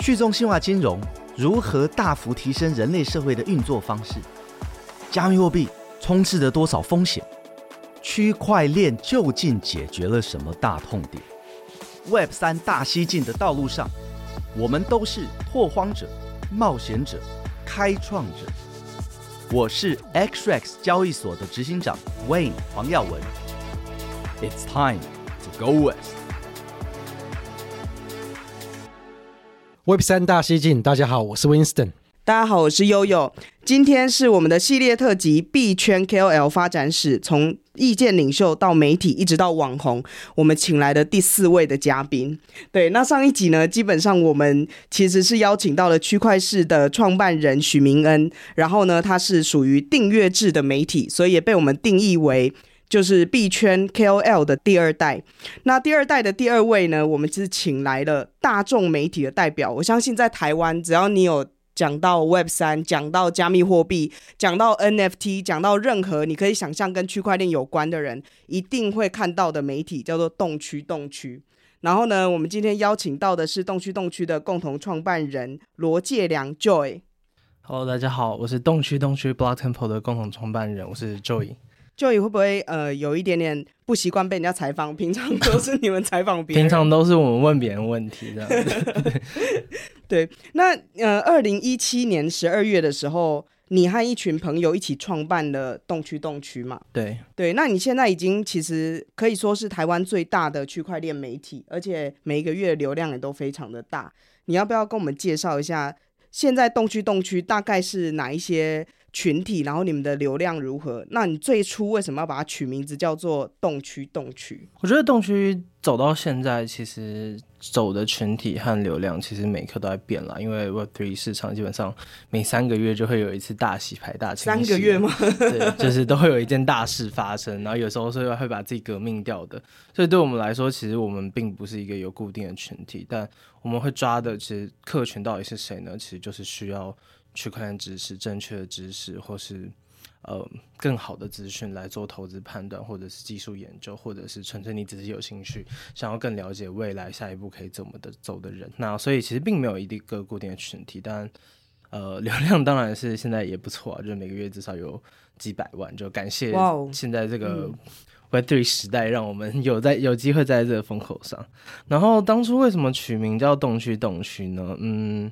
去中心化金融如何大幅提升人类社会的运作方式？加密货币充斥着多少风险？区块链究竟解决了什么大痛点？Web 三大西进的道路上，我们都是拓荒者、冒险者、开创者。我是 XREX 交易所的执行长 Wayne 黄耀文。It's time to go west。Web 三大西进，大家好，我是 Winston。大家好，我是悠悠。今天是我们的系列特辑《币圈 KOL 发展史》，从意见领袖到媒体，一直到网红，我们请来的第四位的嘉宾。对，那上一集呢，基本上我们其实是邀请到了区块市的创办人许明恩，然后呢，他是属于订阅制的媒体，所以也被我们定义为。就是币圈 KOL 的第二代，那第二代的第二位呢，我们是请来了大众媒体的代表。我相信在台湾，只要你有讲到 Web 三，讲到加密货币，讲到 NFT，讲到任何你可以想象跟区块链有关的人，一定会看到的媒体叫做动区动区。然后呢，我们今天邀请到的是动区动区的共同创办人罗介良 Joy。Hello，大家好，我是动区动区 Block Temple 的共同创办人，我是 Joy。Joy 会不会呃有一点点不习惯被人家采访？平常都是你们采访别人，平常都是我们问别人问题这样子。对，那呃，二零一七年十二月的时候，你和一群朋友一起创办了动区动区嘛？对对，那你现在已经其实可以说是台湾最大的区块链媒体，而且每一个月流量也都非常的大。你要不要跟我们介绍一下，现在动区动区大概是哪一些？群体，然后你们的流量如何？那你最初为什么要把它取名字叫做动区动区？我觉得动区走到现在，其实走的群体和流量其实每刻都在变了。因为 Web3 市场基本上每三个月就会有一次大洗牌、大清洗。三个月吗？对，就是都会有一件大事发生，然后有时候是会把自己革命掉的。所以对我们来说，其实我们并不是一个有固定的群体，但我们会抓的其实客群到底是谁呢？其实就是需要。区块链知识、正确的知识，或是呃更好的资讯来做投资判断，或者是技术研究，或者是纯粹你只是有兴趣，想要更了解未来下一步可以怎么的走的人。那所以其实并没有一个固定的群体，但呃 流量当然是现在也不错啊，就是每个月至少有几百万。就感谢现在这个 Web3 时代，让我们有在有机会在这个风口上。然后当初为什么取名叫动区动区呢？嗯。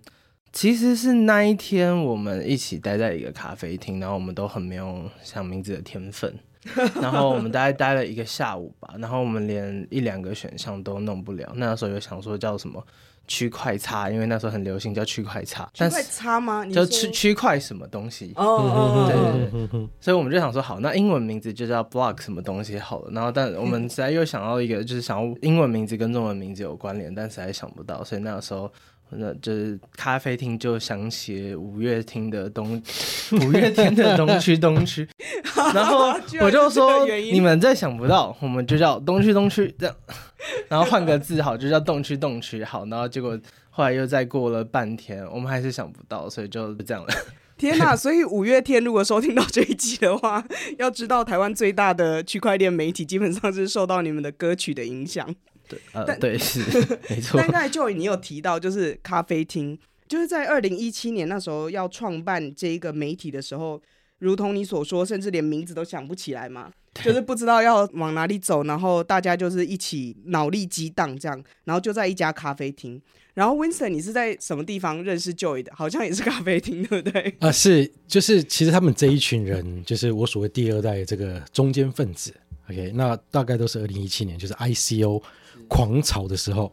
其实是那一天，我们一起待在一个咖啡厅，然后我们都很没有想名字的天分，然后我们大概待了一个下午吧，然后我们连一两个选项都弄不了。那时候有想说叫什么区块叉，因为那时候很流行叫区块叉，区块叉吗？就区区块什么东西？哦哦哦，对对对。所以我们就想说，好，那英文名字就叫 Block 什么东西好了。然后，但我们实在又想到一个，就是想要英文名字跟中文名字有关联，但实在想不到，所以那个时候。那就是咖啡厅就想起五月天的东，五月天的东区东区，然后我就说你们再想不到，我们就叫东区东区这样，然后换个字好，就叫动区动区好，然后结果后来又再过了半天，我们还是想不到，所以就这样了。天呐！所以五月天如果收听到这一集的话，要知道台湾最大的区块链媒体基本上是受到你们的歌曲的影响。对，呃，对，是 没错。但刚才 Joy 你有提到，就是咖啡厅，就是在二零一七年那时候要创办这一个媒体的时候，如同你所说，甚至连名字都想不起来嘛，就是不知道要往哪里走，然后大家就是一起脑力激荡这样，然后就在一家咖啡厅。然后 Winston，你是在什么地方认识 Joy 的？好像也是咖啡厅，对不对？啊、呃，是，就是其实他们这一群人，就是我所谓第二代这个中间分子。OK，那大概都是二零一七年，就是 ICO。狂潮的时候，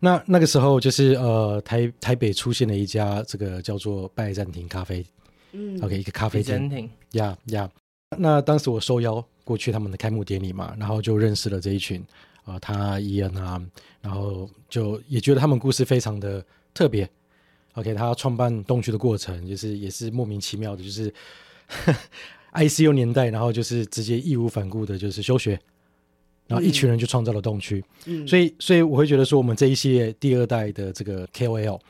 那那个时候就是呃台台北出现了一家这个叫做拜占庭咖啡，嗯，OK 一个咖啡厅，呀呀，那当时我受邀过去他们的开幕典礼嘛，然后就认识了这一群啊、呃，他伊恩啊，然后就也觉得他们故事非常的特别，OK 他创办东区的过程就是也是莫名其妙的，就是 ICU 年代，然后就是直接义无反顾的就是休学。然后一群人就创造了动区，嗯，所以所以我会觉得说，我们这一系列第二代的这个 KOL，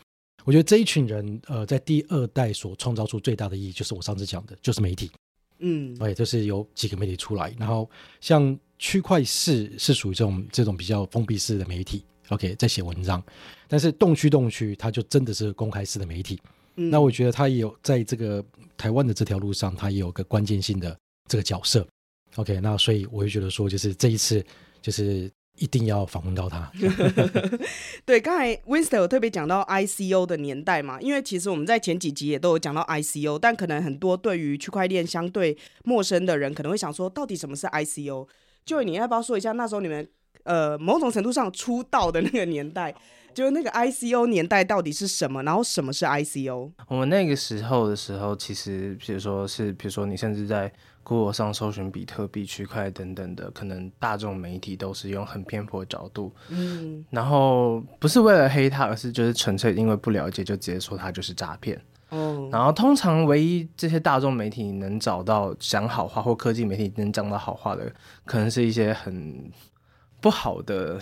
我觉得这一群人呃，在第二代所创造出最大的意义，就是我上次讲的，就是媒体，嗯，对，就是有几个媒体出来，然后像区块市是属于这种这种比较封闭式的媒体，OK，在写文章。但是动区动区，它就真的是公开式的媒体。嗯、那我觉得它也有在这个台湾的这条路上，它也有个关键性的这个角色。OK，那所以我会觉得说，就是这一次就是一定要访问到他。对，刚才 Winston 有特别讲到 ICO 的年代嘛，因为其实我们在前几集也都有讲到 ICO，但可能很多对于区块链相对陌生的人可能会想说，到底什么是 ICO？就你要不要说一下那时候你们呃某种程度上出道的那个年代？就是那个 ICO 年代到底是什么？然后什么是 ICO？我们那个时候的时候，其实比如说是，比如说你甚至在 Google 上搜寻比特币、区块等等的，可能大众媒体都是用很偏颇的角度，嗯，然后不是为了黑他，而是就是纯粹因为不了解就直接说他就是诈骗。哦，然后通常唯一这些大众媒体能找到讲好话，或科技媒体能讲到好话的，可能是一些很不好的。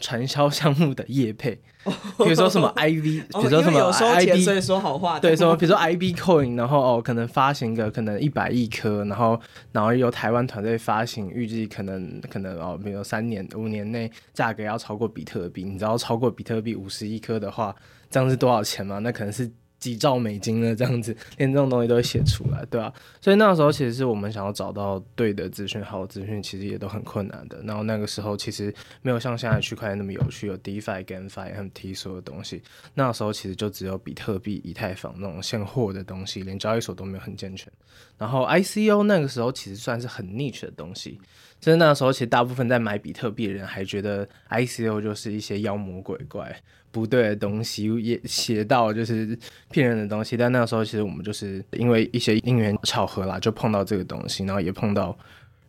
传销项目的业配，比如说什么 I V，比如说什么 IB，所以说好话，对，什么比如说 IB Coin，然后哦，可能发行个可能一百亿颗，然后然后由台湾团队发行，预计可能可能哦，比如三年五年内价格要超过比特币，你知道超过比特币五十亿颗的话，这样是多少钱吗？那可能是。几兆美金呢？这样子，连这种东西都会写出来，对吧、啊？所以那时候其实是我们想要找到对的资讯，好的资讯其实也都很困难的。然后那个时候其实没有像现在区块链那么有趣，有 DeFi、GameFi、NFT 所有东西。那时候其实就只有比特币、以太坊那种现货的东西，连交易所都没有很健全。然后 ICO 那个时候其实算是很 niche 的东西。就是那时候，其实大部分在买比特币的人还觉得 ICO 就是一些妖魔鬼怪、不对的东西，也写到就是骗人的东西。但那个时候，其实我们就是因为一些因缘巧合啦，就碰到这个东西，然后也碰到。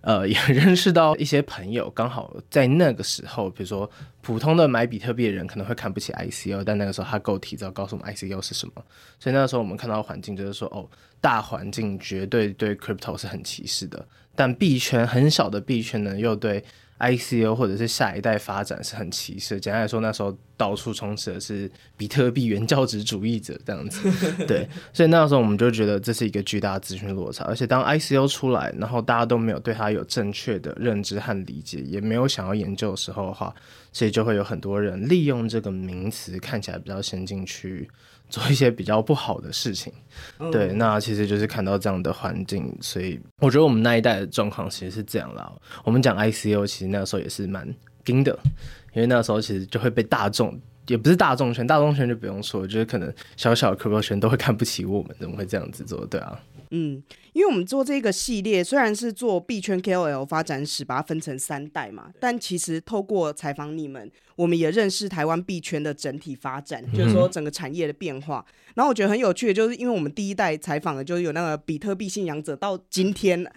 呃，也认识到一些朋友，刚好在那个时候，比如说普通的买比特币的人可能会看不起 ICO，但那个时候他够提早告诉我们 ICO 是什么，所以那个时候我们看到环境就是说，哦，大环境绝对对 crypto 是很歧视的，但币圈很小的币圈呢，又对。ICO 或者是下一代发展是很歧视。简单来说，那时候到处充斥的是比特币原教旨主义者这样子。对，所以那时候我们就觉得这是一个巨大的资讯落差。而且当 ICO 出来，然后大家都没有对它有正确的认知和理解，也没有想要研究的时候的话，所以就会有很多人利用这个名词看起来比较先进去。做一些比较不好的事情，对，那其实就是看到这样的环境，所以我觉得我们那一代的状况其实是这样啦。我们讲 ICO，其实那个时候也是蛮盯的，因为那个时候其实就会被大众，也不是大众圈，大众圈就不用说，就是可能小小的 crypto 圈都会看不起我们，怎么会这样子做？对啊。嗯，因为我们做这个系列，虽然是做币圈 KOL 发展史，把它分成三代嘛，但其实透过采访你们，我们也认识台湾币圈的整体发展，就是说整个产业的变化。然后我觉得很有趣的，就是因为我们第一代采访的，就是有那个比特币信仰者，到今天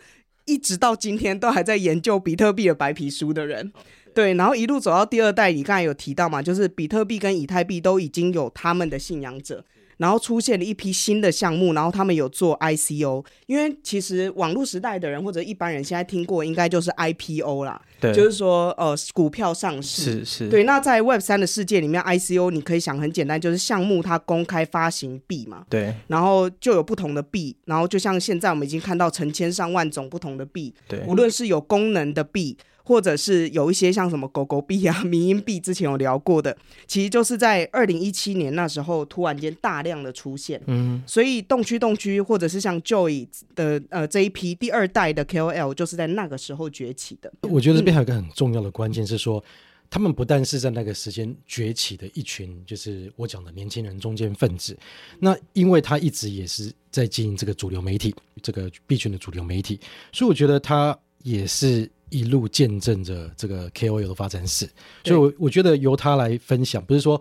一直到今天都还在研究比特币的白皮书的人，对，然后一路走到第二代，你刚才有提到嘛，就是比特币跟以太币都已经有他们的信仰者。然后出现了一批新的项目，然后他们有做 ICO，因为其实网络时代的人或者一般人现在听过，应该就是 IPO 啦，对，就是说呃股票上市，是是，对。那在 Web 三的世界里面，ICO 你可以想很简单，就是项目它公开发行币嘛，对，然后就有不同的币，然后就像现在我们已经看到成千上万种不同的币，对，无论是有功能的币。或者是有一些像什么狗狗币啊、民营币，之前有聊过的，其实就是在二零一七年那时候突然间大量的出现，嗯，所以动区动区或者是像 Joy 的呃这一批第二代的 KOL，就是在那个时候崛起的。我觉得这边还有一个很重要的关键是说，嗯、他们不但是在那个时间崛起的一群，就是我讲的年轻人中间分子，那因为他一直也是在经营这个主流媒体，这个币圈的主流媒体，所以我觉得他也是。一路见证着这个 KOL 的发展史，所以我我觉得由他来分享，不是说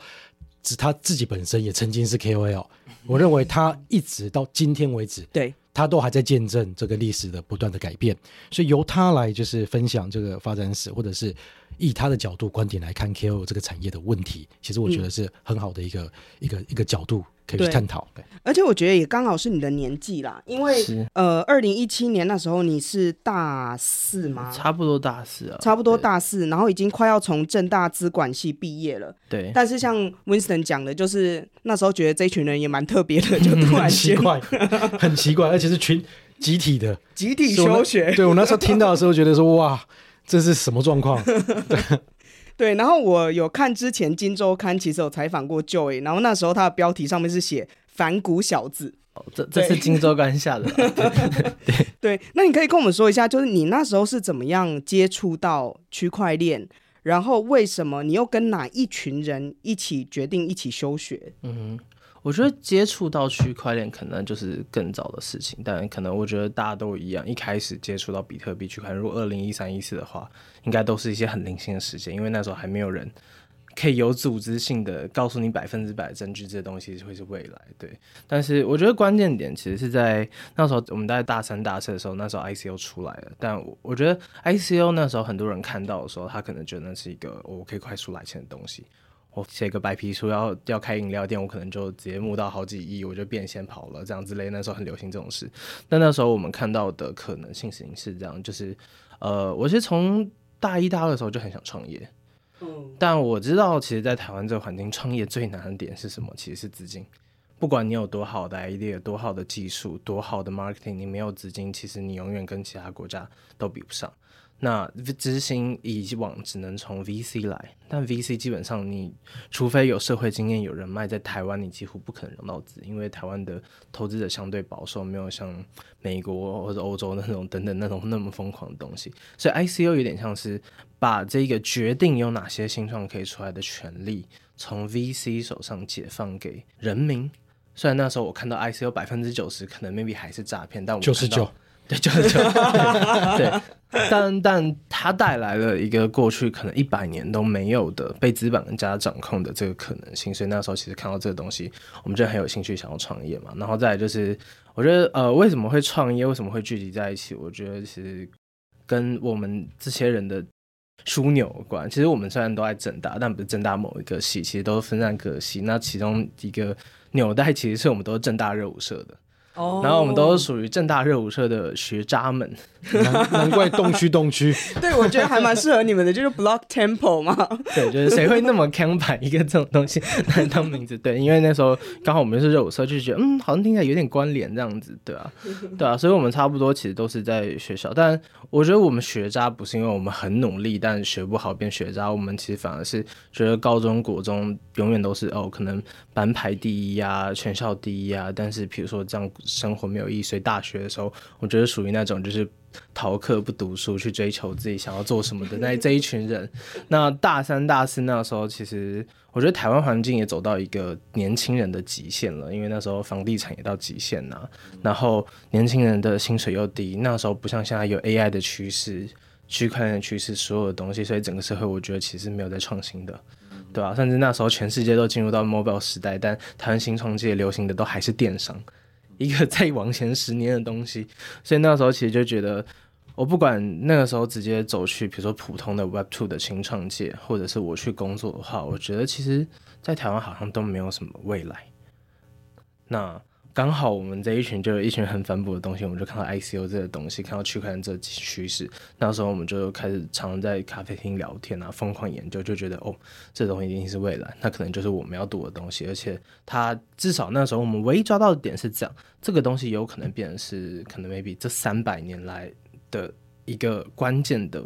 只他自己本身也曾经是 KOL，我认为他一直到今天为止，对，他都还在见证这个历史的不断的改变，所以由他来就是分享这个发展史，或者是以他的角度观点来看 KOL 这个产业的问题，其实我觉得是很好的一个、嗯、一个一个角度。可以去探讨，而且我觉得也刚好是你的年纪啦，因为呃，二零一七年那时候你是大四吗？差不多大四啊，差不多大四，然后已经快要从正大资管系毕业了。对，但是像 Winston 讲的，就是那时候觉得这群人也蛮特别的，就突 然很奇怪，很奇怪，而且是群集体的 集体休学。对，我那时候听到的时候，觉得说哇，这是什么状况？对。对，然后我有看之前《金周刊》其实有采访过 Joy，然后那时候他的标题上面是写“反骨小子”。哦，这这是《金周刊》下的。对 对，那你可以跟我们说一下，就是你那时候是怎么样接触到区块链，然后为什么你又跟哪一群人一起决定一起休学？嗯。我觉得接触到区块链可能就是更早的事情，但可能我觉得大家都一样，一开始接触到比特币区块链，如果二零一三一四的话，应该都是一些很零星的时间，因为那时候还没有人可以有组织性的告诉你百分之百证据，这些东西会是未来。对，但是我觉得关键点其实是在那时候，我们大概大三、大四的时候，那时候 ICO 出来了，但我我觉得 ICO 那时候很多人看到的时候，他可能觉得那是一个我可以快速来钱的东西。我写个白皮书要要开饮料店，我可能就直接募到好几亿，我就变现跑了这样之类。那时候很流行这种事，但那时候我们看到的可能性形是这样，就是呃，我其实从大一大二的时候就很想创业，嗯，但我知道其实，在台湾这个环境，创业最难的点是什么？其实是资金。不管你有多好的 idea、多好的技术、多好的 marketing，你没有资金，其实你永远跟其他国家都比不上。那执行以往只能从 VC 来，但 VC 基本上你除非有社会经验、有人脉，在台湾你几乎不可能融到资，因为台湾的投资者相对保守，没有像美国或者欧洲那种等等那种那么疯狂的东西。所以 ICO 有点像是把这个决定有哪些新创可以出来的权利，从 VC 手上解放给人民。虽然那时候我看到 ICO 百分之九十可能 maybe 还是诈骗，但我就是就。对，就是就对，但但它带来了一个过去可能一百年都没有的被资本家掌控的这个可能性，所以那时候其实看到这个东西，我们就很有兴趣想要创业嘛。然后再来就是，我觉得呃，为什么会创业，为什么会聚集在一起？我觉得其实跟我们这些人的枢纽有关。其实我们虽然都在正大，但不是正大某一个系，其实都是分散各系。那其中一个纽带，其实是我们都是正大热舞社的。然后我们都是属于正大热舞社的学渣们，难 难怪动区动区。对，我觉得还蛮适合你们的，就是 Block Temple 嘛。对，就是谁会那么看板一个这种东西来当名字？对，因为那时候刚好我们是热舞社，就觉得嗯，好像听起来有点关联这样子，对啊，对啊，所以我们差不多其实都是在学校。但我觉得我们学渣不是因为我们很努力，但学不好变学渣。我们其实反而是觉得高中国中永远都是哦，可能班排第一呀，全校第一啊。但是比如说这样。生活没有意义，所以大学的时候，我觉得属于那种就是逃课不读书，去追求自己想要做什么的 那这一群人。那大三、大四那时候，其实我觉得台湾环境也走到一个年轻人的极限了，因为那时候房地产也到极限呐，然后年轻人的薪水又低，那时候不像现在有 AI 的趋势、区块链的趋势，所有的东西，所以整个社会我觉得其实没有在创新的，对吧、啊？甚至那时候全世界都进入到 mobile 时代，但台湾新创界流行的都还是电商。一个 再往前十年的东西，所以那时候其实就觉得，我不管那个时候直接走去，比如说普通的 Web Two 的新创界，或者是我去工作的话，我觉得其实，在台湾好像都没有什么未来。那。刚好我们这一群就有一群很反哺的东西，我们就看到 ICO 这个东西，看到区块链这趋势，那时候我们就开始常常在咖啡厅聊天啊，疯狂研究，就觉得哦，这东西一定是未来，那可能就是我们要赌的东西，而且它至少那时候我们唯一抓到的点是这样，这个东西有可能变成是可能 maybe 这三百年来的一个关键的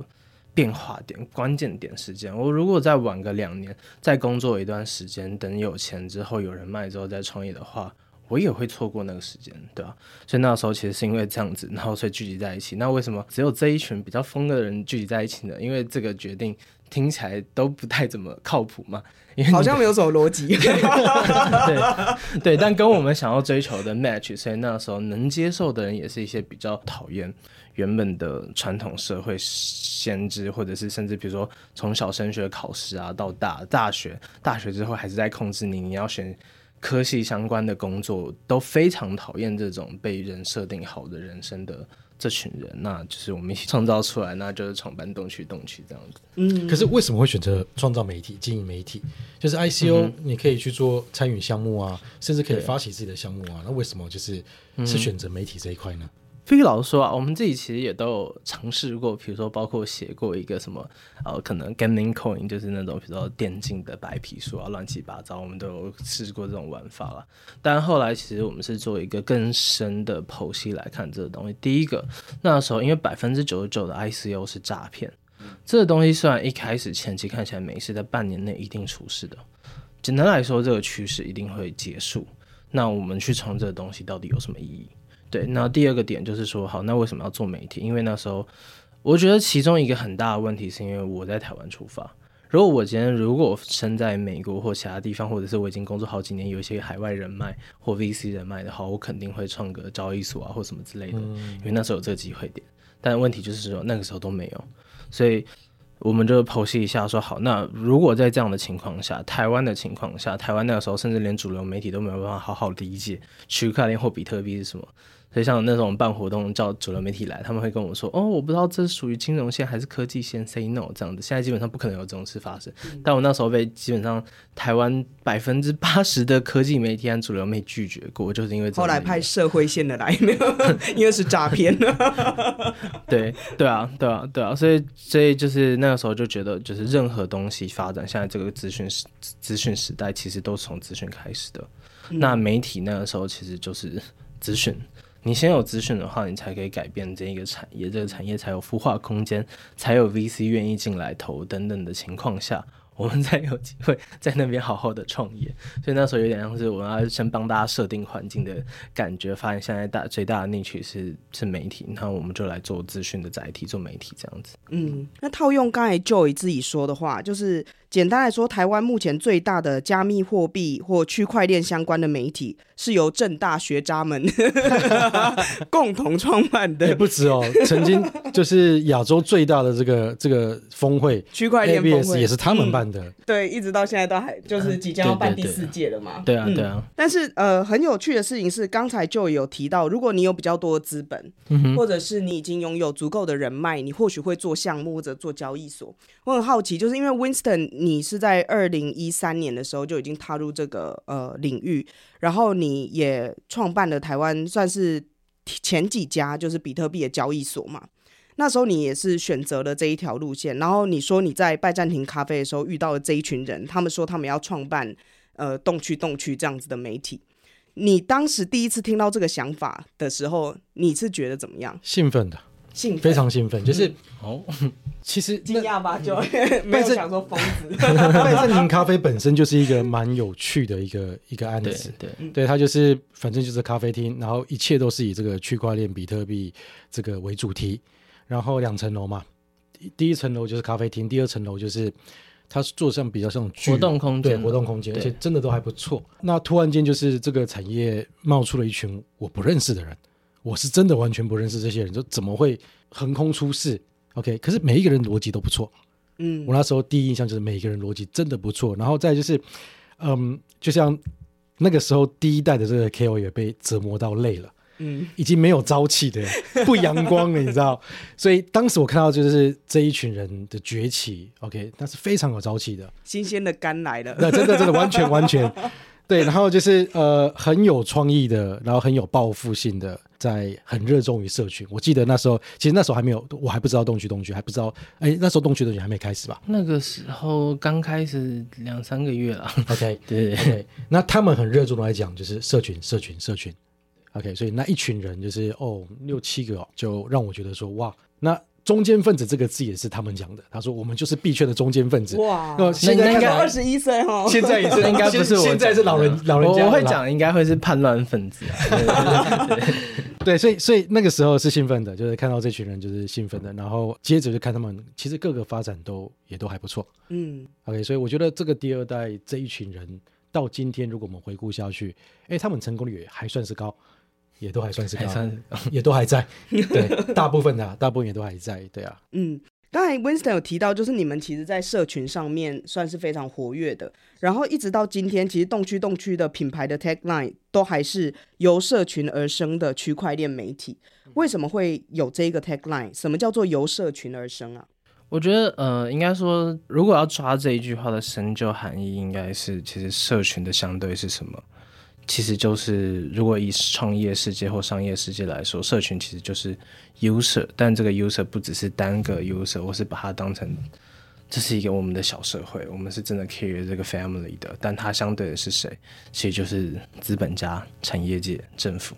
变化点、关键点时间。我如果再晚个两年，再工作一段时间，等有钱之后有人脉之后再创业的话。我也会错过那个时间，对吧？所以那时候其实是因为这样子，然后所以聚集在一起。那为什么只有这一群比较疯的人聚集在一起呢？因为这个决定听起来都不太怎么靠谱嘛，因为好像没有什么逻辑。对对，但跟我们想要追求的 match，所以那时候能接受的人也是一些比较讨厌原本的传统社会先知，或者是甚至比如说从小升学考试啊，到大大学，大学之后还是在控制你，你要选。科系相关的工作都非常讨厌这种被人设定好的人生的这群人，那就是我们一起创造出来，那就是创办动区动区这样子。嗯，可是为什么会选择创造媒体、经营媒体？就是 ICO，你可以去做参与项目啊，甚至可以发起自己的项目啊。那为什么就是是选择媒体这一块呢？必须老实说啊，我们自己其实也都有尝试过，比如说包括写过一个什么呃，可能 gaming coin 就是那种比如说电竞的白皮书啊，乱七八糟，我们都有试过这种玩法了。但后来其实我们是做一个更深的剖析来看这个东西。第一个，那时候因为百分之九十九的 ICO 是诈骗，这个东西虽然一开始前期看起来没事，在半年内一定出事的。简单来说，这个趋势一定会结束。那我们去冲这个东西到底有什么意义？对，那第二个点就是说，好，那为什么要做媒体？因为那时候我觉得其中一个很大的问题是因为我在台湾出发。如果我今天如果我身在美国或其他地方，或者是我已经工作好几年，有一些海外人脉或 VC 人脉的话，我肯定会创个交易所啊或什么之类的，因为那时候有这个机会点。但问题就是说那个时候都没有，所以我们就剖析一下说，好，那如果在这样的情况下，台湾的情况下，台湾那个时候甚至连主流媒体都没有办法好好理解区块链或比特币是什么。所以像那种办活动叫主流媒体来，他们会跟我说：“哦，我不知道这是属于金融线还是科技线，say no 这样子。”现在基本上不可能有这种事发生。嗯、但我那时候被基本上台湾百分之八十的科技媒体和主流媒体拒绝过，就是因为后来派社会线的来，没有，因为是诈骗。对对啊，对啊，对啊，所以所以就是那个时候就觉得，就是任何东西发展，现在这个资讯时资讯时代，其实都是从资讯开始的。嗯、那媒体那个时候其实就是资讯。你先有资讯的话，你才可以改变这一个产业，这个产业才有孵化空间，才有 VC 愿意进来投等等的情况下。我们才有机会在那边好好的创业，所以那时候有点像是我要先帮大家设定环境的感觉。发现现在大最大的内驱是是媒体，那我们就来做资讯的载体，做媒体这样子。嗯，那套用刚才 Joy 自己说的话，就是简单来说，台湾目前最大的加密货币或区块链相关的媒体是由正大学渣们 共同创办的。也不止哦，曾经就是亚洲最大的这个这个峰会区块链峰会也是他们办的。嗯对，一直到现在都还就是即将要办第四届了嘛。对啊，对啊。但是呃，很有趣的事情是，刚才就有提到，如果你有比较多的资本，嗯、或者是你已经拥有足够的人脉，你或许会做项目或者做交易所。我很好奇，就是因为 Winston，你是在二零一三年的时候就已经踏入这个呃领域，然后你也创办了台湾算是前几家就是比特币的交易所嘛。那时候你也是选择了这一条路线，然后你说你在拜占庭咖啡的时候遇到了这一群人，他们说他们要创办呃动区动区这样子的媒体。你当时第一次听到这个想法的时候，你是觉得怎么样？兴奋的，兴奋，非常兴奋，就是、嗯、哦，其实惊讶吧，就没有想说疯子。拜占庭咖啡本身就是一个蛮有趣的一个一个案子，对对，对，它就是反正就是咖啡厅，然后一切都是以这个区块链、比特币这个为主题。然后两层楼嘛，第一层楼就是咖啡厅，第二层楼就是它做上比较像活动空间，对，活动空间，而且真的都还不错。那突然间就是这个产业冒出了一群我不认识的人，我是真的完全不认识这些人，就怎么会横空出世？OK，可是每一个人逻辑都不错，嗯，我那时候第一印象就是每一个人逻辑真的不错。然后再就是，嗯，就像那个时候第一代的这个 KOL 也被折磨到累了。嗯，已经没有朝气的，不阳光了，你知道？所以当时我看到就是这一群人的崛起，OK，那是非常有朝气的，新鲜的肝来了，那真的真的完全完全 对。然后就是呃很有创意的，然后很有报复性的，在很热衷于社群。我记得那时候，其实那时候还没有，我还不知道动区动区，还不知道，哎，那时候动区动区还没开始吧？那个时候刚开始两三个月了，OK，对 对对。那他们很热衷的来讲，就是社群，社群，社群。OK，所以那一群人就是哦六七个哦，就让我觉得说哇，那中间分子这个字也是他们讲的。他说我们就是币圈的中间分子。哇，那现在应该二十一岁哦，现在也是 应该不是我，现在是老人老人家。我会讲应该会是叛乱分子啊。对，对，对，对，对，所以所以那个时候是兴奋的，就是看到这群人就是兴奋的，然后接着就看他们其实各个发展都也都还不错。嗯，OK，所以我觉得这个第二代这一群人到今天，如果我们回顾下去，哎，他们成功率也还算是高。也都还算是高，也都还在，对，大部分的、啊，大部分也都还在，对啊。嗯，刚才 Winston 有提到，就是你们其实，在社群上面算是非常活跃的，然后一直到今天，其实动区动区的品牌的 tagline 都还是由社群而生的区块链媒体。为什么会有这个 tagline？什么叫做由社群而生啊？我觉得，呃，应该说，如果要抓这一句话的深究含义，应该是其实社群的相对是什么？其实就是，如果以创业世界或商业世界来说，社群其实就是 user，但这个 user 不只是单个 user，我是把它当成这是一个我们的小社会，我们是真的 care 这个 family 的。但它相对的是谁？其实就是资本家、产业界、政府。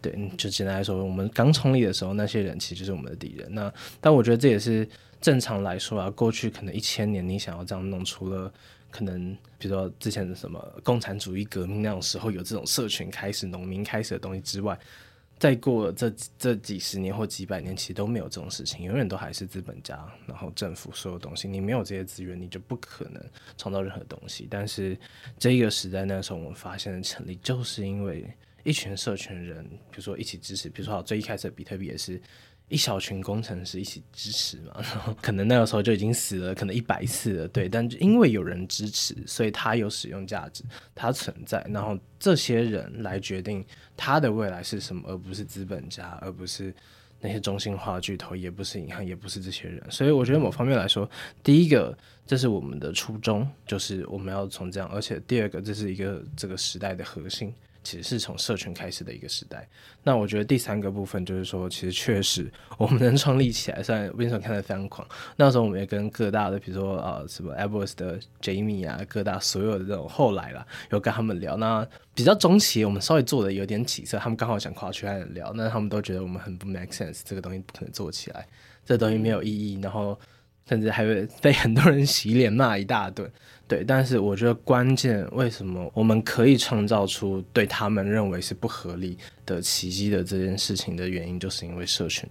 对，就简单来说，我们刚创立的时候，那些人其实就是我们的敌人。那但我觉得这也是正常来说啊，过去可能一千年你想要这样弄，除了可能比如说之前的什么共产主义革命那种时候有这种社群开始、农民开始的东西之外。再过这这几十年或几百年，其实都没有这种事情，永远都还是资本家，然后政府所有东西，你没有这些资源，你就不可能创造任何东西。但是这个时代那时候，我们发现的成立，就是因为一群社群人，比如说一起支持，比如说好，最一开始比特币也是。一小群工程师一起支持嘛，然后可能那个时候就已经死了，可能一百次了，对。但因为有人支持，所以它有使用价值，它存在。然后这些人来决定它的未来是什么，而不是资本家，而不是那些中心化巨头，也不是银行，也不是这些人。所以我觉得某方面来说，第一个这是我们的初衷，就是我们要从这样。而且第二个，这是一个这个时代的核心。其实是从社群开始的一个时代。那我觉得第三个部分就是说，其实确实我们能创立起来，虽然 Winston 看得非常狂。那时候我们也跟各大的，比如说呃什么 Apples 的 Jamie 啊，各大所有的这种后来啦，有跟他们聊。那比较中期，我们稍微做的有点起色，他们刚好想跨区来聊，那他们都觉得我们很不 make sense，这个东西不可能做起来，这东西没有意义，然后甚至还会被很多人洗脸骂一大顿。对，但是我觉得关键，为什么我们可以创造出对他们认为是不合理的奇迹的这件事情的原因，就是因为社群，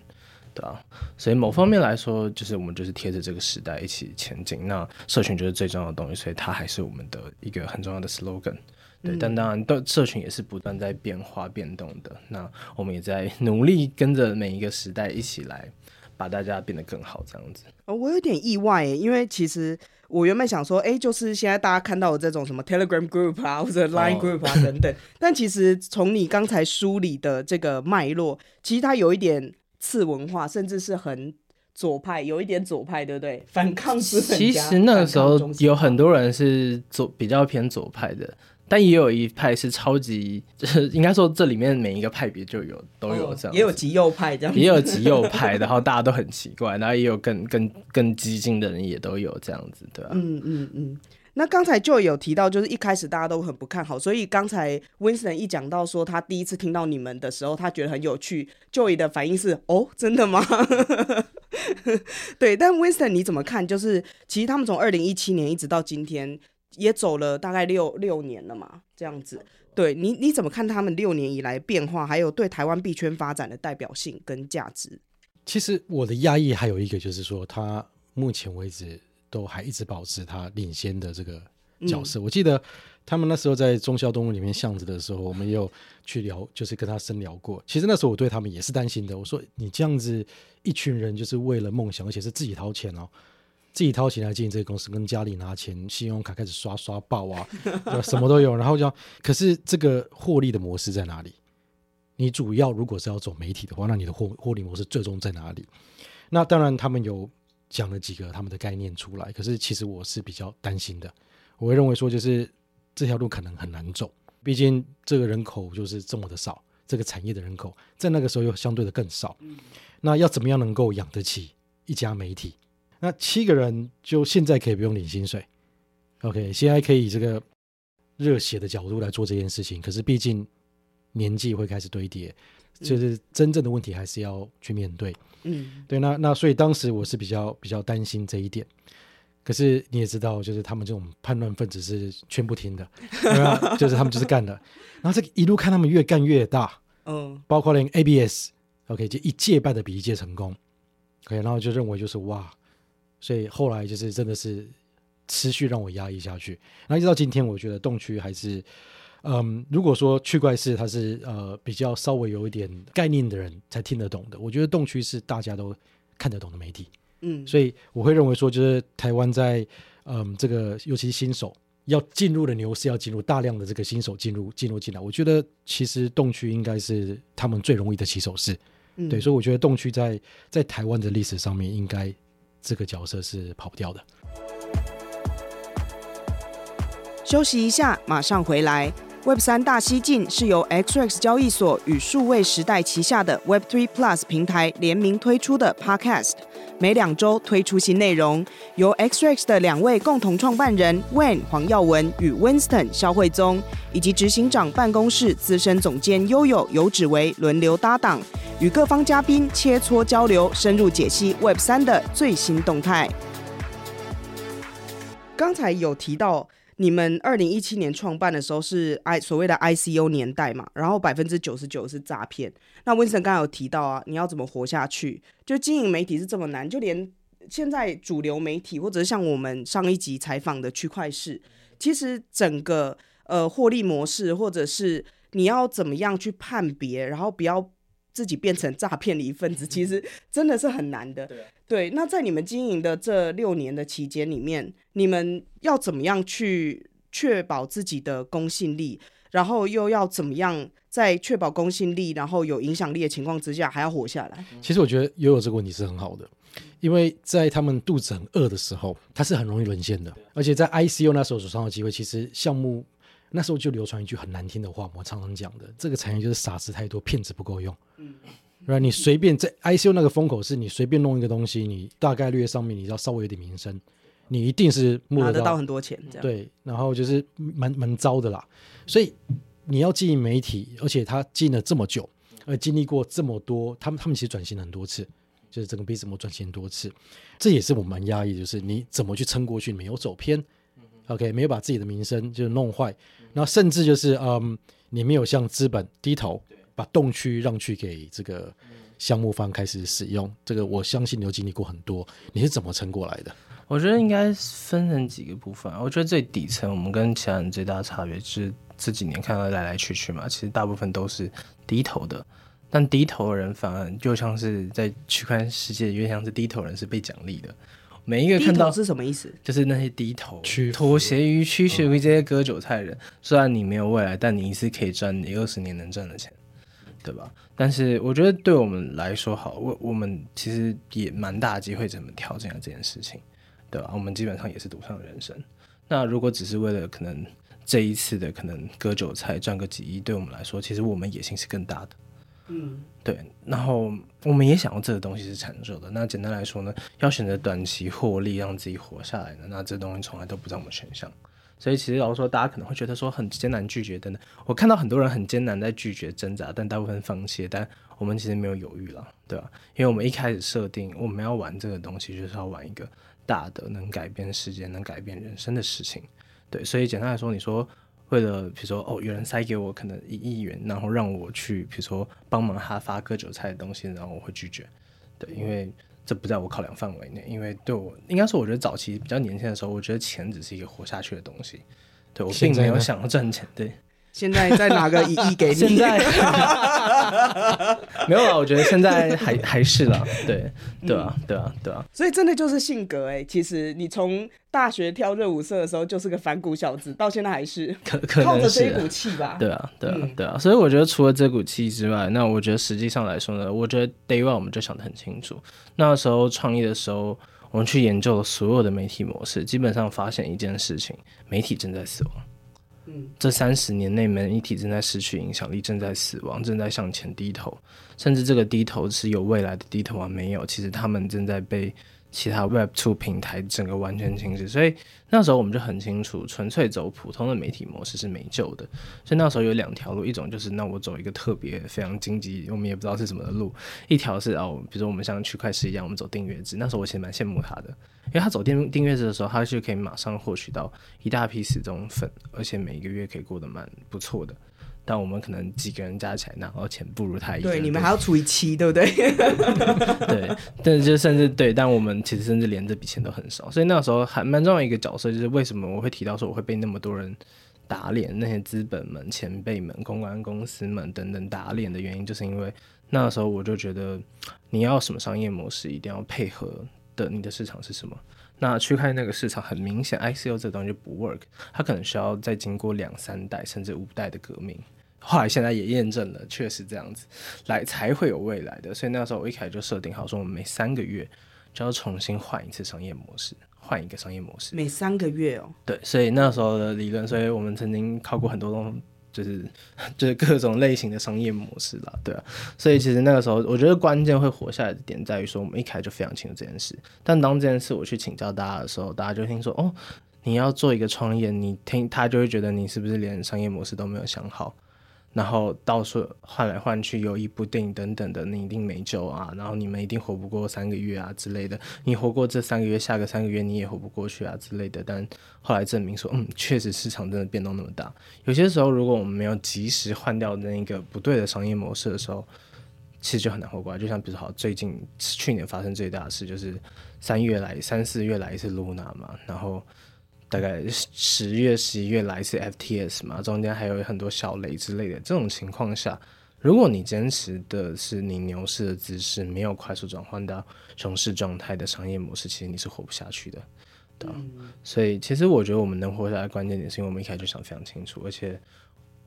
对啊，所以某方面来说，就是我们就是贴着这个时代一起前进。那社群就是最重要的东西，所以它还是我们的一个很重要的 slogan。对，但当然，的社群也是不断在变化变动的。那我们也在努力跟着每一个时代一起来，把大家变得更好，这样子。哦，我有点意外，因为其实。我原本想说，哎、欸，就是现在大家看到的这种什么 Telegram Group 啊，或者 Line Group 啊等等，但其实从你刚才梳理的这个脉络，其实它有一点次文化，甚至是很左派，有一点左派，对不对？反抗资本家。其实那个时候有很多人是左，比较偏左派的。但也有一派是超级，就 是应该说这里面每一个派别就有都有这样、哦，也有极右派这样，也有极右派，然后大家都很奇怪，然后也有更更更激进的人也都有这样子，对吧、啊？嗯嗯嗯。那刚才就有提到，就是一开始大家都很不看好，所以刚才 Winston 一讲到说他第一次听到你们的时候，他觉得很有趣，Joy 的反应是哦，真的吗？对，但 Winston 你怎么看？就是其实他们从二零一七年一直到今天。也走了大概六六年了嘛，这样子，对你你怎么看他们六年以来变化，还有对台湾币圈发展的代表性跟价值？其实我的压抑还有一个就是说，他目前为止都还一直保持他领先的这个角色。嗯、我记得他们那时候在忠孝东路里面巷子的时候，我们也有去聊，就是跟他深聊过。其实那时候我对他们也是担心的，我说你这样子一群人就是为了梦想，而且是自己掏钱哦。自己掏钱来经营这个公司，跟家里拿钱，信用卡开始刷刷爆啊，什么都有。然后就，可是这个获利的模式在哪里？你主要如果是要走媒体的话，那你的获获利模式最终在哪里？那当然，他们有讲了几个他们的概念出来。可是其实我是比较担心的，我会认为说，就是这条路可能很难走。毕竟这个人口就是这么的少，这个产业的人口在那个时候又相对的更少。那要怎么样能够养得起一家媒体？那七个人就现在可以不用领薪水，OK，现在可以以这个热血的角度来做这件事情。可是毕竟年纪会开始堆叠，就是真正的问题还是要去面对。嗯，对，那那所以当时我是比较比较担心这一点。可是你也知道，就是他们这种叛乱分子是劝不听的，对吧？就是他们就是干的。然后这一路看他们越干越大，嗯，包括连 ABS，OK，就一届败的比一届成功，OK，然后就认为就是哇。所以后来就是真的是持续让我压抑下去，然后一直到今天，我觉得动区还是，嗯，如果说去怪事它是呃比较稍微有一点概念的人才听得懂的，我觉得动区是大家都看得懂的媒体，嗯，所以我会认为说，就是台湾在嗯这个尤其是新手要进入的牛市，要进入大量的这个新手进入进入进来，我觉得其实动区应该是他们最容易的起手式，嗯，对，所以我觉得动区在在台湾的历史上面应该。这个角色是跑不掉的。休息一下，马上回来。Web 三大西进是由 XRX 交易所与数位时代旗下的 Web Three Plus 平台联名推出的 Podcast，每两周推出新内容，由 XRX 的两位共同创办人 Wayne 黄耀文与 Winston 萧慧宗，以及执行长办公室资深总监 Yoyo 游芷薇轮流搭档。与各方嘉宾切磋交流，深入解析 Web 三的最新动态。刚才有提到，你们二零一七年创办的时候是 I 所谓的 ICO 年代嘛，然后百分之九十九是诈骗。那 winson 刚才有提到啊，你要怎么活下去？就经营媒体是这么难，就连现在主流媒体，或者是像我们上一集采访的区块市，其实整个呃获利模式，或者是你要怎么样去判别，然后不要。自己变成诈骗的一份子，其实真的是很难的。对，对，那在你们经营的这六年的期间里面，你们要怎么样去确保自己的公信力，然后又要怎么样在确保公信力，然后有影响力的情况之下，还要活下来？其实我觉得悠悠这个问题是很好的，因为在他们肚子很饿的时候，他是很容易沦陷的。而且在 I C U 那时候手上的机会，其实项目。那时候就流传一句很难听的话，我常常讲的，这个产业就是傻子太多，骗子不够用。嗯，然后你随便在 I C U 那个风口是你随便弄一个东西，你大概率上面你要稍微有点名声，你一定是拿得到很多钱。这样对，然后就是蛮蛮糟的啦。所以你要经营媒体，而且他经营了这么久，而经历过这么多，他们他们其实转型了很多次，就是整个 business 转型很多次，这也是我蛮压抑，就是你怎么去撑过去，没有走偏。OK，没有把自己的名声就弄坏，然后甚至就是嗯，你没有向资本低头，把动区让去给这个项目方开始使用，这个我相信你有经历过很多，你是怎么撑过来的？我觉得应该分成几个部分。我觉得最底层，我们跟其他人最大的差别是这几年看到来来去去嘛，其实大部分都是低头的，但低头的人反而就像是在区块链世界，越像是低头人是被奖励的。每一个看到是什么意思？就是那些低头、屈妥协于、屈服于这些割韭菜的人。嗯、虽然你没有未来，但你一次可以赚你二十年能赚的钱，对吧？但是我觉得对我们来说，好，我我们其实也蛮大机会，怎么调整了这件事情，对吧？我们基本上也是赌上人生。那如果只是为了可能这一次的可能割韭菜赚个几亿，对我们来说，其实我们野心是更大的。嗯，对，然后我们也想要这个东西是长久的。那简单来说呢，要选择短期获利让自己活下来呢，那这东西从来都不在我们选项。所以其实老实说，大家可能会觉得说很艰难拒绝等等。我看到很多人很艰难在拒绝挣扎，但大部分放弃。但我们其实没有犹豫了，对吧？因为我们一开始设定我们要玩这个东西，就是要玩一个大的、能改变世界、能改变人生的事情。对，所以简单来说，你说。为了比如说哦，有人塞给我可能一亿元，然后让我去比如说帮忙他发割韭菜的东西，然后我会拒绝，对，因为这不在我考量范围内。因为对我应该说，我觉得早期比较年轻的时候，我觉得钱只是一个活下去的东西，对我并没有想要赚钱，对。现在再拿个一亿给你。现在 没有啊，我觉得现在还还是啦，对对啊，对啊，对啊。所以真的就是性格哎，其实你从大学跳热舞社的时候就是个反骨小子，到现在还是可可能是靠着这一股气吧。对啊，对啊，对啊。所以我觉得除了这股气之外，那我觉得实际上来说呢，我觉得 Day One 我们就想得很清楚。那时候创业的时候，我们去研究了所有的媒体模式，基本上发现一件事情：媒体正在死亡。这三十年内，门一体正在失去影响力，正在死亡，正在向前低头，甚至这个低头是有未来的低头啊，没有，其实他们正在被。其他 Web 2平台整个完全停止，所以那时候我们就很清楚，纯粹走普通的媒体模式是没救的。所以那时候有两条路，一种就是那我走一个特别非常经济，我们也不知道是什么的路；一条是哦，比如说我们像区块势一样，我们走订阅制。那时候我其实蛮羡慕他的，因为他走订订阅制的时候，他就可以马上获取到一大批死忠粉，而且每一个月可以过得蛮不错的。但我们可能几个人加起来拿到钱不如他一个。对，你们还要除以七，对不对？对，但就甚至对，但我们其实甚至连这笔钱都很少，所以那个时候还蛮重要一个角色，就是为什么我会提到说我会被那么多人打脸，那些资本们、前辈们、公关公司们等等打脸的原因，就是因为那时候我就觉得你要什么商业模式，一定要配合的你的市场是什么。那去看那个市场很明显，ICO 这东西就不 work，它可能需要再经过两三代甚至五代的革命。后来现在也验证了，确实这样子，来才会有未来的。所以那时候我一开始就设定好，说我们每三个月就要重新换一次商业模式，换一个商业模式。每三个月哦。对，所以那时候的理论，所以我们曾经考过很多种，就是 就是各种类型的商业模式啦，对啊。所以其实那个时候，我觉得关键会活下来的点在于说，我们一开始就非常清楚这件事。但当这件事我去请教大家的时候，大家就听说哦，你要做一个创业，你听他就会觉得你是不是连商业模式都没有想好。然后到处换来换去，犹豫不定等等的，你一定没救啊！然后你们一定活不过三个月啊之类的。你活过这三个月，下个三个月你也活不过去啊之类的。但后来证明说，嗯，确实市场真的变动那么大。有些时候，如果我们没有及时换掉那个不对的商业模式的时候，其实就很难活过来。就像比如说，好，最近去年发生最大的事就是三月来三四月来一次 Luna 嘛，然后。大概十月、十一月来一次 FTS 嘛，中间还有很多小雷之类的。这种情况下，如果你坚持的是你牛市的姿势，没有快速转换到熊市状态的商业模式，其实你是活不下去的，对、嗯、所以，其实我觉得我们能活下来，关键点是因为我们一开始就想非常清楚，而且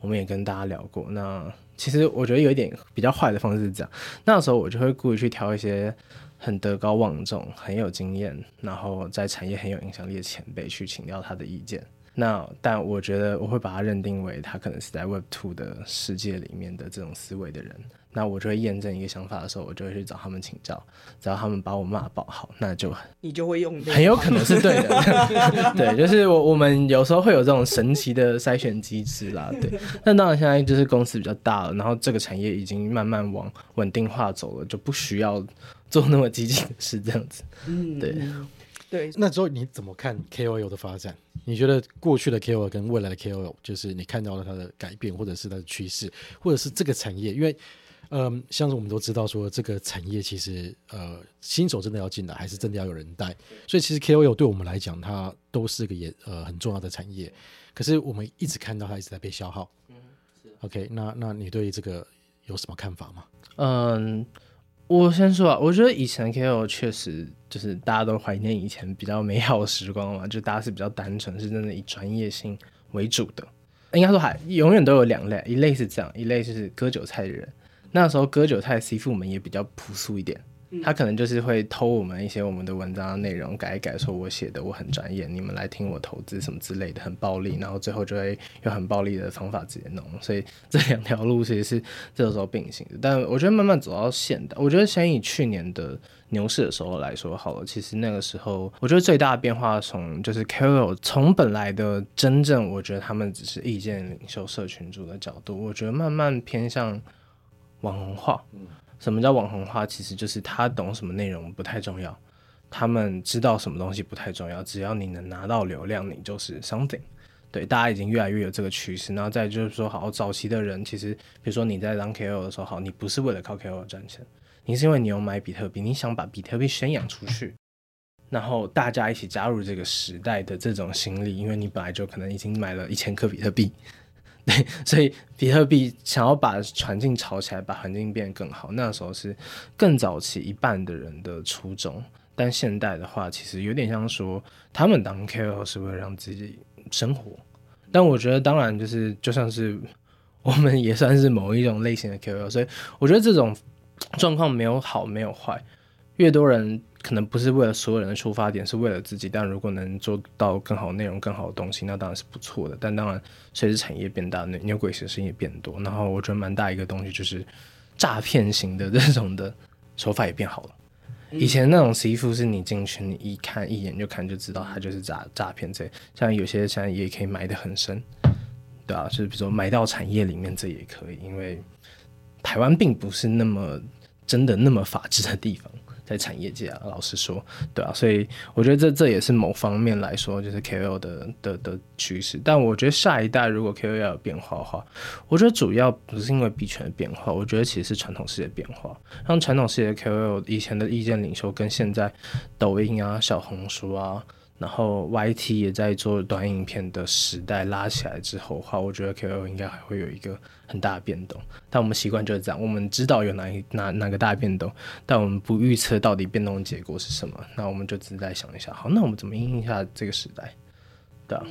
我们也跟大家聊过。那其实我觉得有一点比较坏的方式是这样，那时候我就会故意去挑一些。很德高望重、很有经验，然后在产业很有影响力的前辈去请教他的意见。那但我觉得我会把他认定为他可能是在 Web Two 的世界里面的这种思维的人。那我就会验证一个想法的时候，我就会去找他们请教。只要他们把我骂爆好，那就你就会用，很有可能是对的。对，就是我我们有时候会有这种神奇的筛选机制啦。对，那当然现在就是公司比较大了，然后这个产业已经慢慢往稳定化走了，就不需要。做那么激进的事，这样子，嗯，对，对。那之后你怎么看 KOL 的发展？你觉得过去的 KOL 跟未来的 KOL，就是你看到了它的改变，或者是它的趋势，或者是这个产业？因为，嗯、呃，像是我们都知道说，这个产业其实，呃，新手真的要进来，还是真的要有人带。所以，其实 KOL 对我们来讲，它都是个也呃很重要的产业。可是，我们一直看到它一直在被消耗。嗯，是。OK，那那你对这个有什么看法吗？嗯。我先说啊，我觉得以前 KOL 确实就是大家都怀念以前比较美好的时光嘛，就大家是比较单纯，是真的以专业性为主的。应该说还永远都有两类，一类是这样，一类就是割韭菜的人。那时候割韭菜的 C 副们也比较朴素一点。他可能就是会偷我们一些我们的文章的内容改一改，说我写的我很专业，你们来听我投资什么之类的，很暴力，然后最后就会用很暴力的方法直接弄。所以这两条路其实是这个时候并行的。但我觉得慢慢走到现代，我觉得先以去年的牛市的时候来说好了，其实那个时候我觉得最大的变化从就是 KOL 从本来的真正我觉得他们只是意见领袖、社群主的角度，我觉得慢慢偏向网红化。什么叫网红化？其实就是他懂什么内容不太重要，他们知道什么东西不太重要，只要你能拿到流量，你就是 something。对，大家已经越来越有这个趋势。然后再就是说，好，早期的人其实，比如说你在当 KOL 的时候，好，你不是为了靠 KOL 赚钱，你是因为你有买比特币，你想把比特币宣扬出去，然后大家一起加入这个时代的这种心理，因为你本来就可能已经买了一千颗比特币。所以比特币想要把环境炒起来，把环境变得更好，那时候是更早期一半的人的初衷。但现代的话，其实有点像说，他们当 K O 是为了让自己生活。但我觉得，当然就是就像是我们也算是某一种类型的 K O 所以我觉得这种状况没有好，没有坏，越多人。可能不是为了所有人的出发点，是为了自己。但如果能做到更好内容、更好的东西，那当然是不错的。但当然，随着产业变大，牛鬼蛇神也变多。然后我觉得蛮大一个东西就是诈骗型的 这种的手法也变好了。以前那种媳妇是你进去，你一看一眼就看就知道他就是诈诈骗。这像有些现在也可以埋得很深，对啊，就是比如说埋到产业里面，这也可以。因为台湾并不是那么真的那么法治的地方。在产业界啊，老实说，对啊，所以我觉得这这也是某方面来说，就是 KOL 的的的趋势。但我觉得下一代如果 KOL 有变化的话，我觉得主要不是因为币圈的变化，我觉得其实是传统世界变化。像传统世界的 KOL 以前的意见领袖，跟现在抖音啊、小红书啊。然后 YT 也在做短影片的时代拉起来之后的话，我觉得 KOL 应该还会有一个很大的变动。但我们习惯就是这样，我们知道有哪一哪哪个大变动，但我们不预测到底变动的结果是什么。那我们就只是在想一下，好，那我们怎么应对一下这个时代？对啊。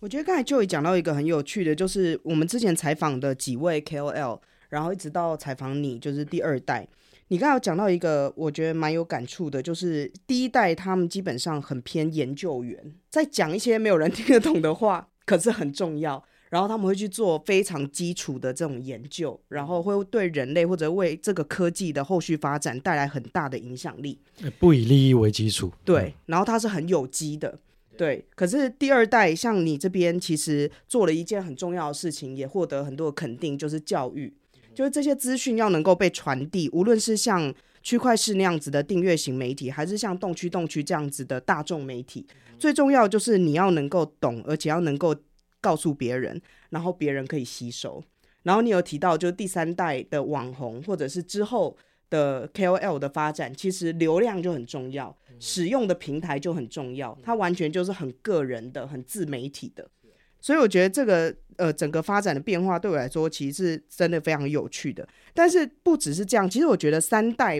我觉得刚才 Joey 讲到一个很有趣的，就是我们之前采访的几位 KOL，然后一直到采访你，就是第二代。你刚才有讲到一个，我觉得蛮有感触的，就是第一代他们基本上很偏研究员，在讲一些没有人听得懂的话，可是很重要。然后他们会去做非常基础的这种研究，然后会对人类或者为这个科技的后续发展带来很大的影响力。不以利益为基础，对。然后它是很有机的。对，可是第二代像你这边，其实做了一件很重要的事情，也获得很多的肯定，就是教育，就是这些资讯要能够被传递，无论是像区块势那样子的订阅型媒体，还是像动区动区这样子的大众媒体，最重要就是你要能够懂，而且要能够告诉别人，然后别人可以吸收。然后你有提到，就是第三代的网红，或者是之后。的 KOL 的发展，其实流量就很重要，使用的平台就很重要，它完全就是很个人的、很自媒体的。所以我觉得这个呃整个发展的变化对我来说，其实是真的非常有趣的。但是不只是这样，其实我觉得三代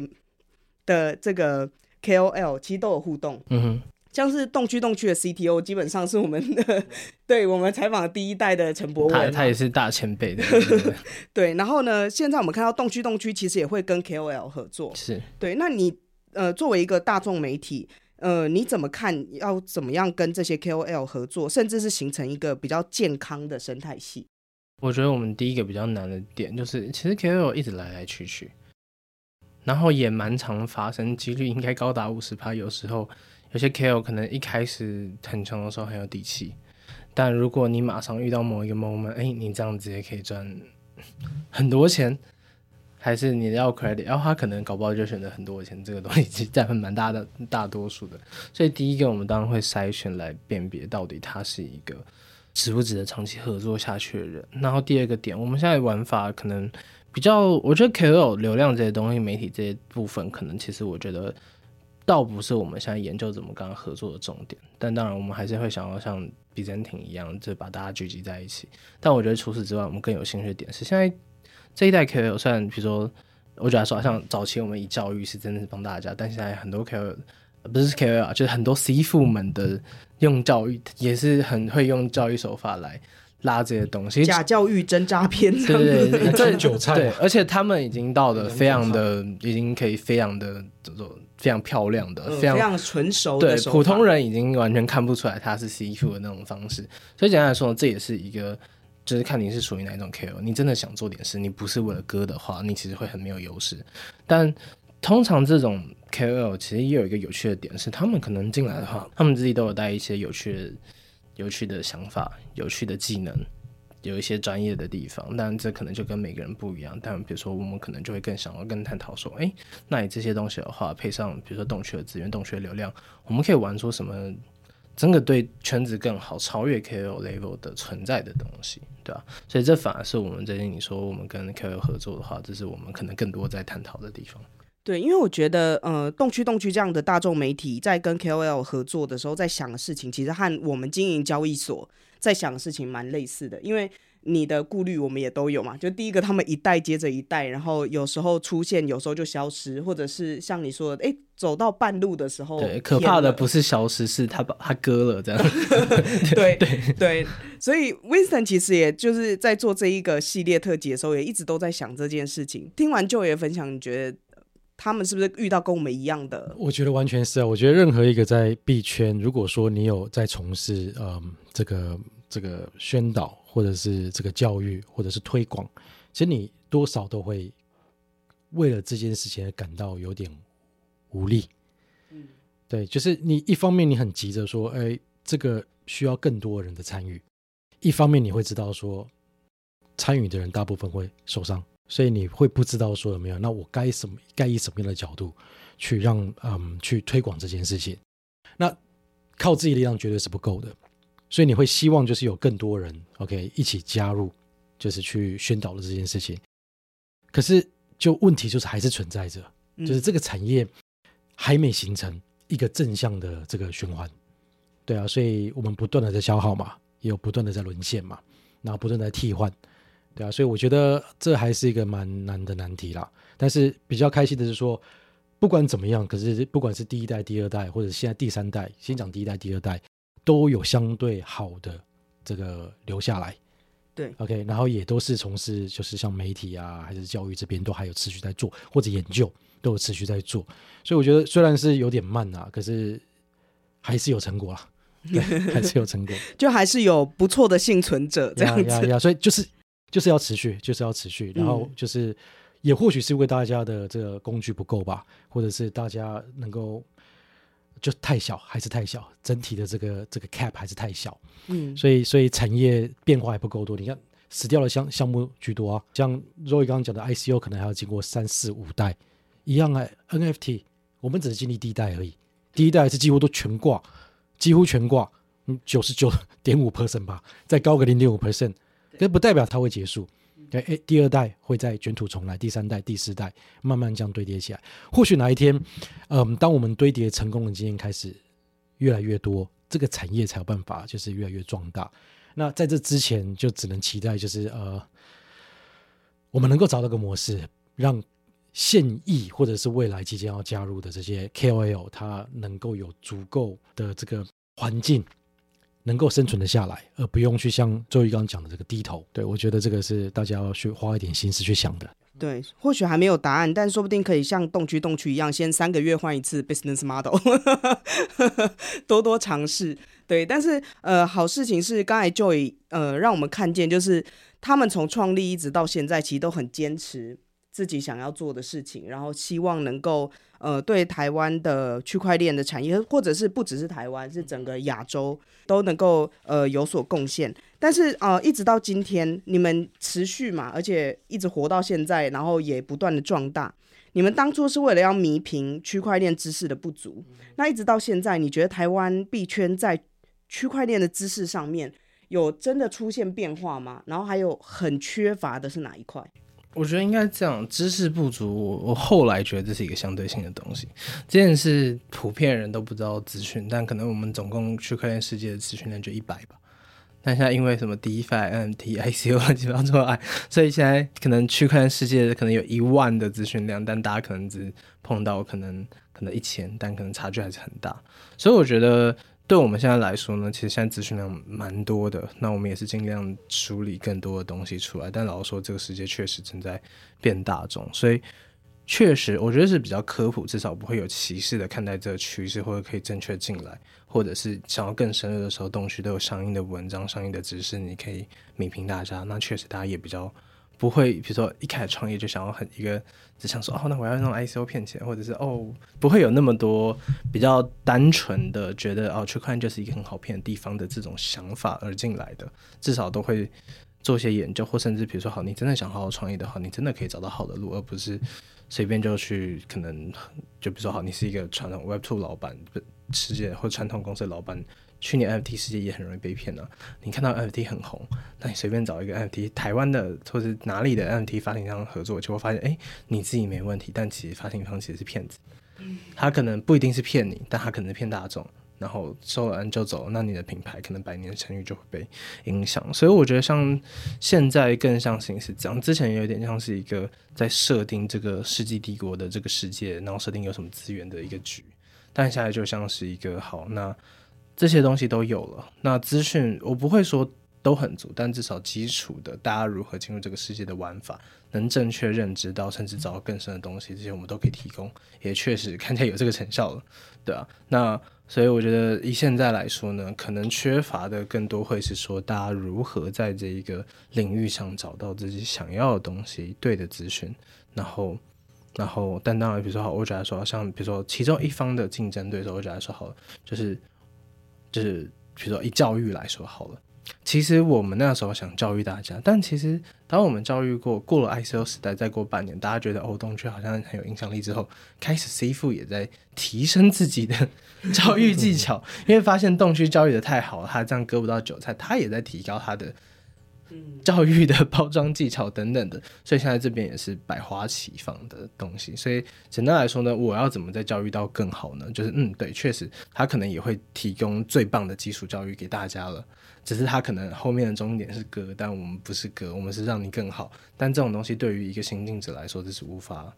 的这个 KOL 其实都有互动。嗯哼。像是动区动区的 CTO，基本上是我们的，对我们采访的第一代的陈博文，他他也是大前辈的。对，然后呢，现在我们看到动区动区其实也会跟 KOL 合作，是对。那你呃作为一个大众媒体，呃你怎么看？要怎么样跟这些 KOL 合作，甚至是形成一个比较健康的生态系？我觉得我们第一个比较难的点就是，其实 KOL 一直来来去去，然后也蛮常发生，几率应该高达五十趴，有时候。有些 KOL 可能一开始很穷的时候很有底气，但如果你马上遇到某一个 moment，哎、你这样子也可以赚很多钱，还是你要 credit，然后他可能搞不好就选择很多钱，这个东西其实占很蛮大的大多数的。所以第一个我们当然会筛选来辨别到底他是一个值不值得长期合作下去的人。然后第二个点，我们现在玩法可能比较，我觉得 KOL 流量这些东西，媒体这些部分，可能其实我觉得。倒不是我们现在研究怎么跟他合作的重点，但当然我们还是会想要像 Byzantine 一样，就把大家聚集在一起。但我觉得除此之外，我们更有兴趣的点是，现在这一代 KOL 虽然比如说，我觉得说像早期我们以教育是真的是帮大家，但现在很多 KOL 不是 KOL，就是很多 C 父们的用教育也是很会用教育手法来拉这些东西，假教育真诈骗，对对 对，真韭菜。对，而且他们已经到了非常的，已经可以非常的这种。非常漂亮的，非常、嗯、非常纯熟的。对，普通人已经完全看不出来他是 CF 的那种方式。所以简单来说，这也是一个，就是看你是属于哪一种 KOL。你真的想做点事，你不是为了歌的话，你其实会很没有优势。但通常这种 KOL 其实也有一个有趣的点是，他们可能进来的话，他们自己都有带一些有趣的、有趣的想法、有趣的技能。有一些专业的地方，但这可能就跟每个人不一样。但比如说，我们可能就会更想要跟探讨说，哎，那你这些东西的话，配上比如说洞穴的资源、洞穴流量，我们可以玩出什么真的对圈子更好、超越 KOL level 的存在的东西，对吧？所以这反而是我们最近你说我们跟 KOL 合作的话，这是我们可能更多在探讨的地方。对，因为我觉得，呃，动区动区这样的大众媒体在跟 KOL 合作的时候，在想的事情，其实和我们经营交易所。在想的事情蛮类似的，因为你的顾虑我们也都有嘛。就第一个，他们一代接着一代，然后有时候出现，有时候就消失，或者是像你说的，哎，走到半路的时候，对，可怕的不是消失，是他把他割了这样。对 对对，所以 Winston 其实也就是在做这一个系列特辑的时候，也一直都在想这件事情。听完 Joe 分享，你觉得他们是不是遇到跟我们一样的？我觉得完全是啊。我觉得任何一个在币圈，如果说你有在从事，嗯，这个。这个宣导，或者是这个教育，或者是推广，其实你多少都会为了这件事情而感到有点无力。嗯，对，就是你一方面你很急着说，哎，这个需要更多人的参与；一方面你会知道说，参与的人大部分会受伤，所以你会不知道说有没有，那我该什么，该以什么样的角度去让嗯去推广这件事情？那靠自己力量绝对是不够的。所以你会希望就是有更多人，OK，一起加入，就是去宣导的这件事情。可是就问题就是还是存在着，就是这个产业还没形成一个正向的这个循环。对啊，所以我们不断的在消耗嘛，也有不断的在沦陷嘛，然后不断的在替换。对啊，所以我觉得这还是一个蛮难的难题啦。但是比较开心的是说，不管怎么样，可是不管是第一代、第二代，或者现在第三代，先讲第一代、第二代。都有相对好的这个留下来，对，OK，然后也都是从事就是像媒体啊，还是教育这边都还有持续在做，或者研究都有持续在做，所以我觉得虽然是有点慢啊，可是还是有成果啊，对，还是有成果，就还是有不错的幸存者这样子。呀，呀，呀，所以就是就是要持续，就是要持续，然后就是也或许是因为大家的这个工具不够吧，或者是大家能够。就太小，还是太小，整体的这个这个 cap 还是太小，嗯，所以所以产业变化还不够多。你看死掉的项项目居多啊，像 Roy 刚刚讲的 ICO 可能还要经过三四五代，一样啊 NFT 我们只是经历第一代而已，第一代是几乎都全挂，几乎全挂，嗯，九十九点五 percent 吧，再高个零点五 percent，可不代表它会结束。对，诶，第二代会再卷土重来，第三代、第四代慢慢这样堆叠起来。或许哪一天，嗯，当我们堆叠成功的经验开始越来越多，这个产业才有办法就是越来越壮大。那在这之前，就只能期待就是呃，我们能够找到个模式，让现役或者是未来即将要加入的这些 KOL，它能够有足够的这个环境。能够生存的下来，而不用去像周瑜刚刚讲的这个低头。对，我觉得这个是大家要去花一点心思去想的。对，或许还没有答案，但说不定可以像动区动区一样，先三个月换一次 business model，多多尝试。对，但是呃，好事情是刚才 Joy 呃让我们看见，就是他们从创立一直到现在，其实都很坚持自己想要做的事情，然后希望能够。呃，对台湾的区块链的产业，或者是不只是台湾，是整个亚洲都能够呃有所贡献。但是呃，一直到今天，你们持续嘛，而且一直活到现在，然后也不断的壮大。你们当初是为了要弥平区块链知识的不足，那一直到现在，你觉得台湾币圈在区块链的知识上面有真的出现变化吗？然后还有很缺乏的是哪一块？我觉得应该这样，知识不足。我我后来觉得这是一个相对性的东西。这件事普遍人都不知道资讯，但可能我们总共区块链世界的资讯量就一百吧。但现在因为什么 DeFi、NFT、ICO 乱七八糟爱，所以现在可能区块链世界可能有一万的资讯量，但大家可能只碰到可能可能一千，但可能差距还是很大。所以我觉得。对我们现在来说呢，其实现在资讯量蛮多的，那我们也是尽量梳理更多的东西出来。但老实说，这个世界确实正在变大众，所以确实我觉得是比较科普，至少不会有歧视的看待这个趋势，或者可以正确进来，或者是想要更深入的时候，东西都有相应的文章、相应的知识，你可以弭平大家。那确实大家也比较。不会，比如说一开始创业就想要很一个，只想说哦，那我要用 ICO 骗钱，或者是哦，不会有那么多比较单纯的觉得哦，区块链就是一个很好骗的地方的这种想法而进来的，至少都会做些研究，或甚至比如说好，你真的想好好创业的话，你真的可以找到好的路，而不是随便就去可能就比如说好，你是一个传统 Web2 老板，世界或传统公司老板。去年 NFT 世界也很容易被骗啊。你看到 NFT 很红，那你随便找一个 NFT 台湾的或者哪里的 NFT 发行商合作，就会发现，哎，你自己没问题，但其实发行方其实是骗子。他可能不一定是骗你，但他可能是骗大众，然后收了 N 就走，那你的品牌可能百年的声誉就会被影响。所以我觉得像现在更像形式这样，之前有点像是一个在设定这个世纪帝国的这个世界，然后设定有什么资源的一个局，但现在就像是一个好那。这些东西都有了，那资讯我不会说都很足，但至少基础的，大家如何进入这个世界的玩法，能正确认知到，甚至找到更深的东西，这些我们都可以提供，也确实看起来有这个成效了，对啊，那所以我觉得以现在来说呢，可能缺乏的更多会是说，大家如何在这一个领域上找到自己想要的东西，对的资讯，然后，然后，但当然，比如说好，我觉得说，像比如说其中一方的竞争对手，我觉得说好，就是。就是比如说以教育来说好了，其实我们那时候想教育大家，但其实当我们教育过过了 ICO 时代，再过半年，大家觉得哦，东区好像很有影响力之后，开始 C 富也在提升自己的教育技巧，因为发现洞区教育的太好了，他这样割不到韭菜，他也在提高他的。教育的包装技巧等等的，所以现在这边也是百花齐放的东西。所以简单来说呢，我要怎么在教育到更好呢？就是嗯，对，确实他可能也会提供最棒的基础教育给大家了，只是他可能后面的终点是歌，但我们不是歌，我们是让你更好。但这种东西对于一个新进者来说，这是无法。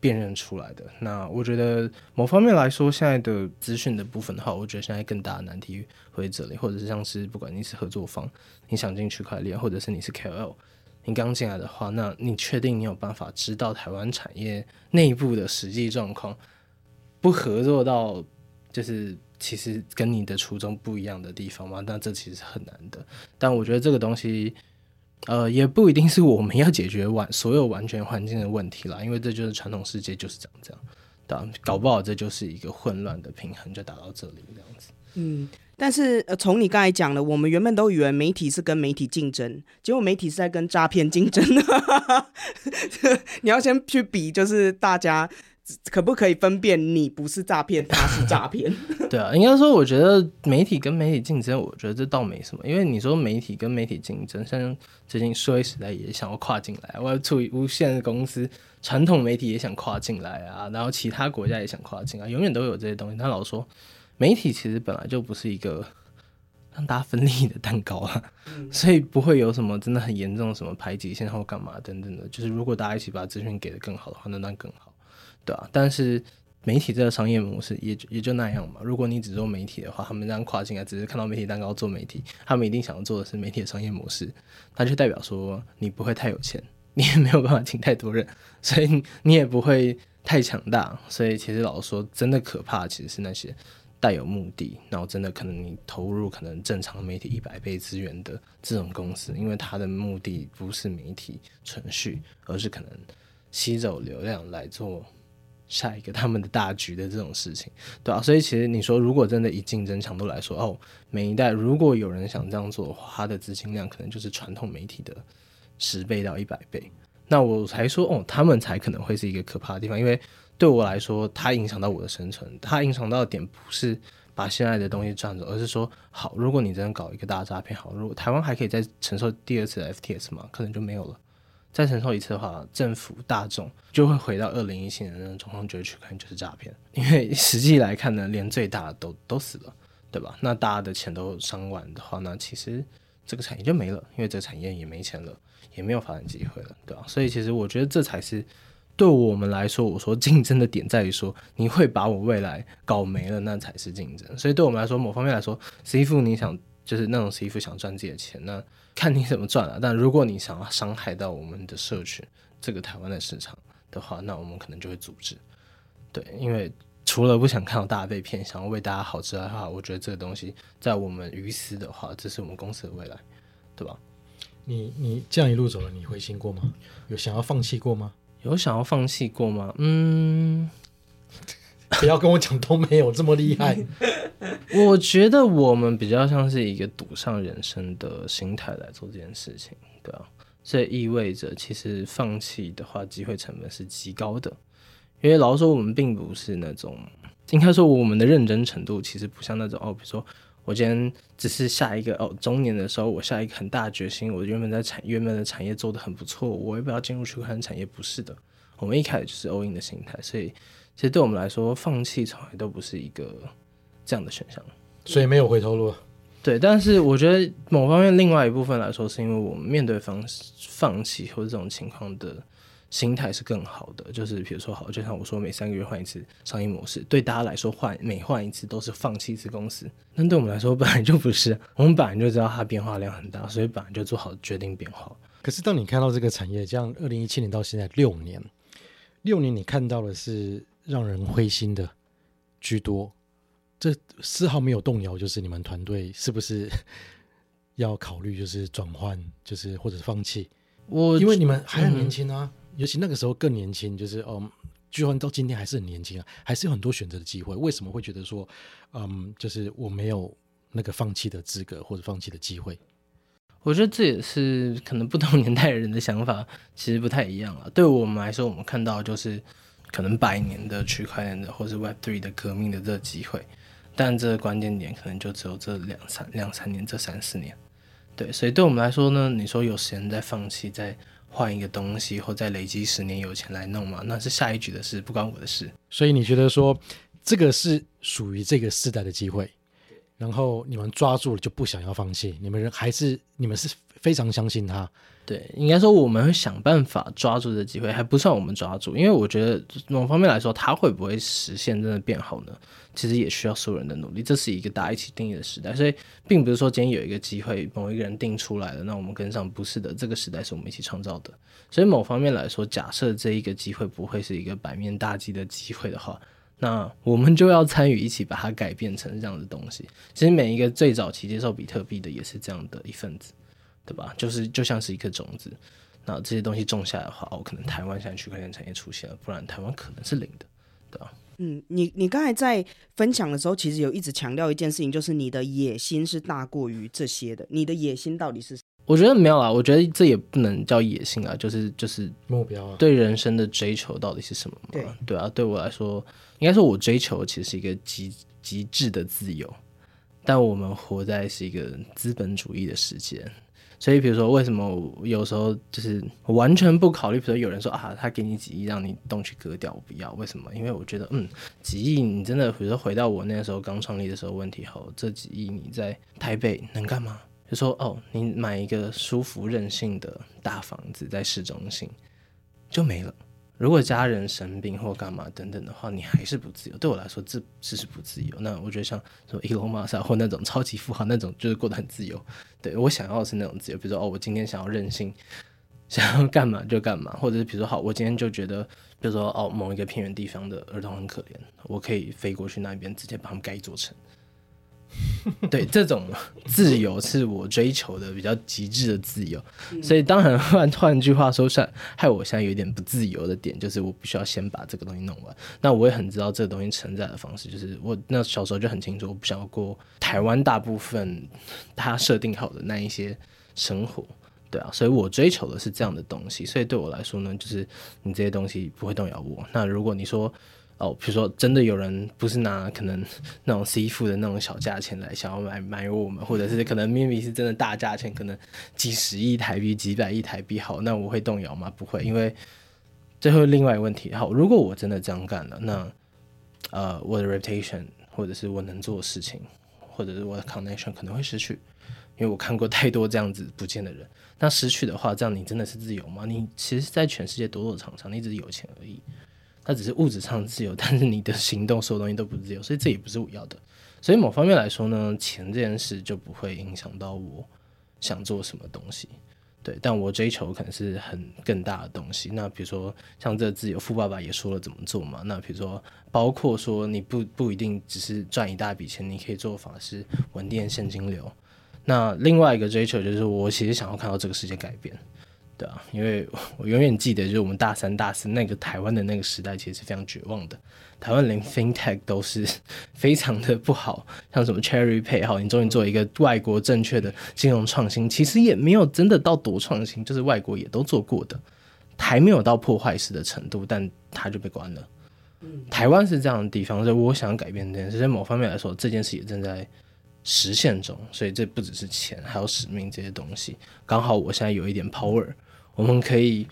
辨认出来的。那我觉得某方面来说，现在的资讯的部分的话，我觉得现在更大的难题会这里，或者是像是不管你是合作方，你想进区块链，或者是你是 KOL，你刚进来的话，那你确定你有办法知道台湾产业内部的实际状况，不合作到就是其实跟你的初衷不一样的地方吗？那这其实是很难的。但我觉得这个东西。呃，也不一定是我们要解决完所有完全环境的问题啦，因为这就是传统世界就是这样这样，对吧？搞不好这就是一个混乱的平衡，就达到这里这样子。嗯，但是呃，从你刚才讲的，我们原本都以为媒体是跟媒体竞争，结果媒体是在跟诈骗竞争。你要先去比，就是大家可不可以分辨你不是诈骗，他是诈骗？对啊，应该说，我觉得媒体跟媒体竞争，我觉得这倒没什么，因为你说媒体跟媒体竞争，像最近数位时代也想要跨进来，我要处于无限的公司，传统媒体也想跨进来啊，然后其他国家也想跨进来，永远都有这些东西。他老说。媒体其实本来就不是一个让大家分利的蛋糕啊，嗯、所以不会有什么真的很严重的什么排挤线或干嘛等等的。就是如果大家一起把资讯给的更好的话，那那更好，对啊。但是媒体这个商业模式也也就那样嘛。如果你只做媒体的话，他们这样跨进来只是看到媒体蛋糕做媒体，他们一定想要做的是媒体的商业模式，那就代表说你不会太有钱，你也没有办法请太多人，所以你也不会太强大。所以其实老实说，真的可怕其实是那些。带有目的，然后真的可能你投入可能正常媒体一百倍资源的这种公司，因为它的目的不是媒体存续，而是可能吸走流量来做下一个他们的大局的这种事情，对啊，所以其实你说，如果真的以竞争强度来说，哦，每一代如果有人想这样做的话，它的资金量可能就是传统媒体的十倍到一百倍，那我才说哦，他们才可能会是一个可怕的地方，因为。对我来说，它影响到我的生存。它影响到的点不是把现在的东西赚走，而是说，好，如果你真的搞一个大诈骗，好，如果台湾还可以再承受第二次的 FTS 吗？可能就没有了。再承受一次的话，政府大众就会回到二零一七年那种状况，觉得去看就是诈骗。因为 实际来看呢，连最大的都都死了，对吧？那大家的钱都伤完的话，那其实这个产业就没了，因为这个产业也没钱了，也没有发展机会了，对吧？所以其实我觉得这才是。对我们来说，我说竞争的点在于说，你会把我未来搞没了，那才是竞争。所以对我们来说，某方面来说，CF 你想就是那种 CF 想赚自己的钱，那看你怎么赚了。但如果你想要伤害到我们的社群，这个台湾的市场的话，那我们可能就会阻止。对，因为除了不想看到大家被骗，想要为大家好之外的话，我觉得这个东西在我们于私的话，这是我们公司的未来，对吧？你你这样一路走了，你灰心过吗？有想要放弃过吗？有想要放弃过吗？嗯，不要跟我讲都没有这么厉害。我觉得我们比较像是一个赌上人生的心态来做这件事情，对啊，这意味着其实放弃的话，机会成本是极高的。因为老实说，我们并不是那种，应该说我们的认真程度其实不像那种哦，比如说。我今天只是下一个哦，中年的时候，我下一个很大的决心。我原本在产原本的产业做得很不错，我要不要进入区块链产业？不是的，我们一开始就是 all in 的心态，所以其实对我们来说，放弃从来都不是一个这样的选项，所以没有回头路。对，但是我觉得某方面另外一部分来说，是因为我们面对方放弃或者这种情况的。心态是更好的，就是比如说好，就像我说，每三个月换一次商业模式，对大家来说换每换一次都是放弃一次公司，但对我们来说本来就不是，我们本来就知道它变化量很大，所以本来就做好决定变化。可是当你看到这个产业，这样二零一七年到现在六年，六年你看到的是让人灰心的居多，这丝毫没有动摇，就是你们团队是不是 要考虑就是转换，就是或者是放弃？我因为你们还很年轻啊。嗯尤其那个时候更年轻，就是嗯，居然到今天还是很年轻啊，还是有很多选择的机会。为什么会觉得说，嗯，就是我没有那个放弃的资格或者放弃的机会？我觉得这也是可能不同年代人的想法其实不太一样了。对我们来说，我们看到就是可能百年的区块链的或是 Web Three 的革命的这个机会，但这个关键点可能就只有这两三两三年，这三四年。对，所以对我们来说呢，你说有时间再放弃再。换一个东西，或再累积十年有钱来弄嘛？那是下一局的事，不关我的事。所以你觉得说，这个是属于这个时代的机会，然后你们抓住了就不想要放弃，你们人还是你们是非常相信他。对，应该说我们会想办法抓住这机会，还不算我们抓住，因为我觉得某方面来说，它会不会实现真的变好呢？其实也需要所有人的努力，这是一个大家一起定义的时代，所以并不是说今天有一个机会，某一个人定出来了，那我们跟上，不是的，这个时代是我们一起创造的。所以某方面来说，假设这一个机会不会是一个百面大吉的机会的话，那我们就要参与一起把它改变成这样的东西。其实每一个最早期接受比特币的也是这样的一份子，对吧？就是就像是一颗种子，那这些东西种下来的话，哦，可能台湾现在区块链产业出现了，不然台湾可能是零的。对吧？嗯，你你刚才在分享的时候，其实有一直强调一件事情，就是你的野心是大过于这些的。你的野心到底是？我觉得没有啊，我觉得这也不能叫野心啊，就是就是目标啊，对人生的追求到底是什么嘛？对对啊，对我来说，应该说我追求其实是一个极极致的自由，但我们活在是一个资本主义的世界。所以，比如说，为什么我有时候就是完全不考虑？比如说，有人说啊，他给你几亿，让你动去割掉，我不要。为什么？因为我觉得，嗯，几亿，你真的，比如说回到我那个时候刚创立的时候，问题后，这几亿你在台北能干嘛？就说哦，你买一个舒服任性的大房子在市中心就没了。如果家人生病或干嘛等等的话，你还是不自由。对我来说，这这是不自由。那我觉得像什么伊隆马斯克或那种超级富豪那种，就是过得很自由。对，我想要的是那种自由，比如说哦，我今天想要任性，想要干嘛就干嘛，或者是比如说好，我今天就觉得，比如说哦，某一个偏远地方的儿童很可怜，我可以飞过去那边，直接把他们盖一座城。对，这种自由是我追求的比较极致的自由，所以当然换换句话说，算害我现在有点不自由的点，就是我必须要先把这个东西弄完。那我也很知道这个东西承载的方式，就是我那小时候就很清楚，我不想要过台湾大部分他设定好的那一些生活，对啊，所以我追求的是这样的东西。所以对我来说呢，就是你这些东西不会动摇我。那如果你说，哦，比如说，真的有人不是拿可能那种 C 付的那种小价钱来想要买买我们，或者是可能 maybe 是真的大价钱，可能几十亿台币、几百亿台币，好，那我会动摇吗？不会，因为最后另外一个问题，好，如果我真的这样干了，那呃，我的 reputation 或者是我能做的事情，或者是我的 connection 可能会失去，因为我看过太多这样子不见的人。那失去的话，这样你真的是自由吗？你其实，在全世界躲躲藏藏，你只是有钱而已。它只是物质上的自由，但是你的行动所有东西都不自由，所以这也不是我要的。所以某方面来说呢，钱这件事就不会影响到我想做什么东西。对，但我追求可能是很更大的东西。那比如说像这自由，富爸爸也说了怎么做嘛。那比如说包括说你不不一定只是赚一大笔钱，你可以做法是稳定现金流。那另外一个追求就是我其实想要看到这个世界改变。对啊，因为我永远记得，就是我们大三、大四那个台湾的那个时代，其实是非常绝望的。台湾连 FinTech 都是 非常的不好，像什么 Cherry Pay，好，你终于做一个外国正确的金融创新，其实也没有真的到多创新，就是外国也都做过的，还没有到破坏式的程度，但它就被关了。台湾是这样的地方，所以我想改变这件事，在某方面来说，这件事也正在实现中，所以这不只是钱，还有使命这些东西。刚好我现在有一点 power。我们可以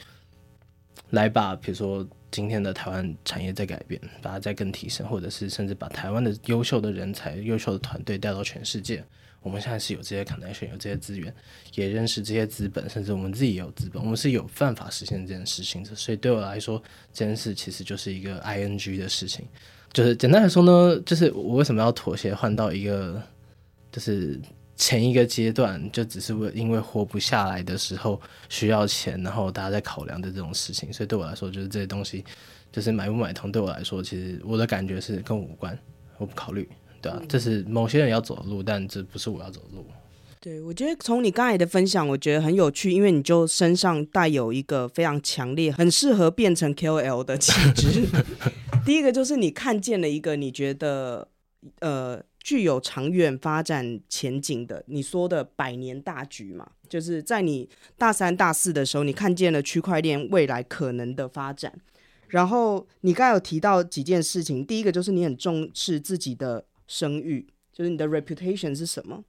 来把，比如说今天的台湾产业再改变，把它再更提升，或者是甚至把台湾的优秀的人才、优秀的团队带到全世界。我们现在是有这些 connection，有这些资源，也认识这些资本，甚至我们自己也有资本，我们是有办法实现这件事情的。所以对我来说，这件事其实就是一个 ing 的事情。就是简单来说呢，就是我为什么要妥协，换到一个，就是。前一个阶段就只是为因为活不下来的时候需要钱，然后大家在考量的这种事情，所以对我来说，就是这些东西，就是买不买通，对我来说，其实我的感觉是跟我无关，我不考虑，对啊，这是某些人要走的路，但这不是我要走的路。对，我觉得从你刚才的分享，我觉得很有趣，因为你就身上带有一个非常强烈、很适合变成 KOL 的气质。第一个就是你看见了一个你觉得呃。具有长远发展前景的，你说的百年大局嘛，就是在你大三、大四的时候，你看见了区块链未来可能的发展。然后你刚有提到几件事情，第一个就是你很重视自己的声誉，就是你的 reputation 是什么？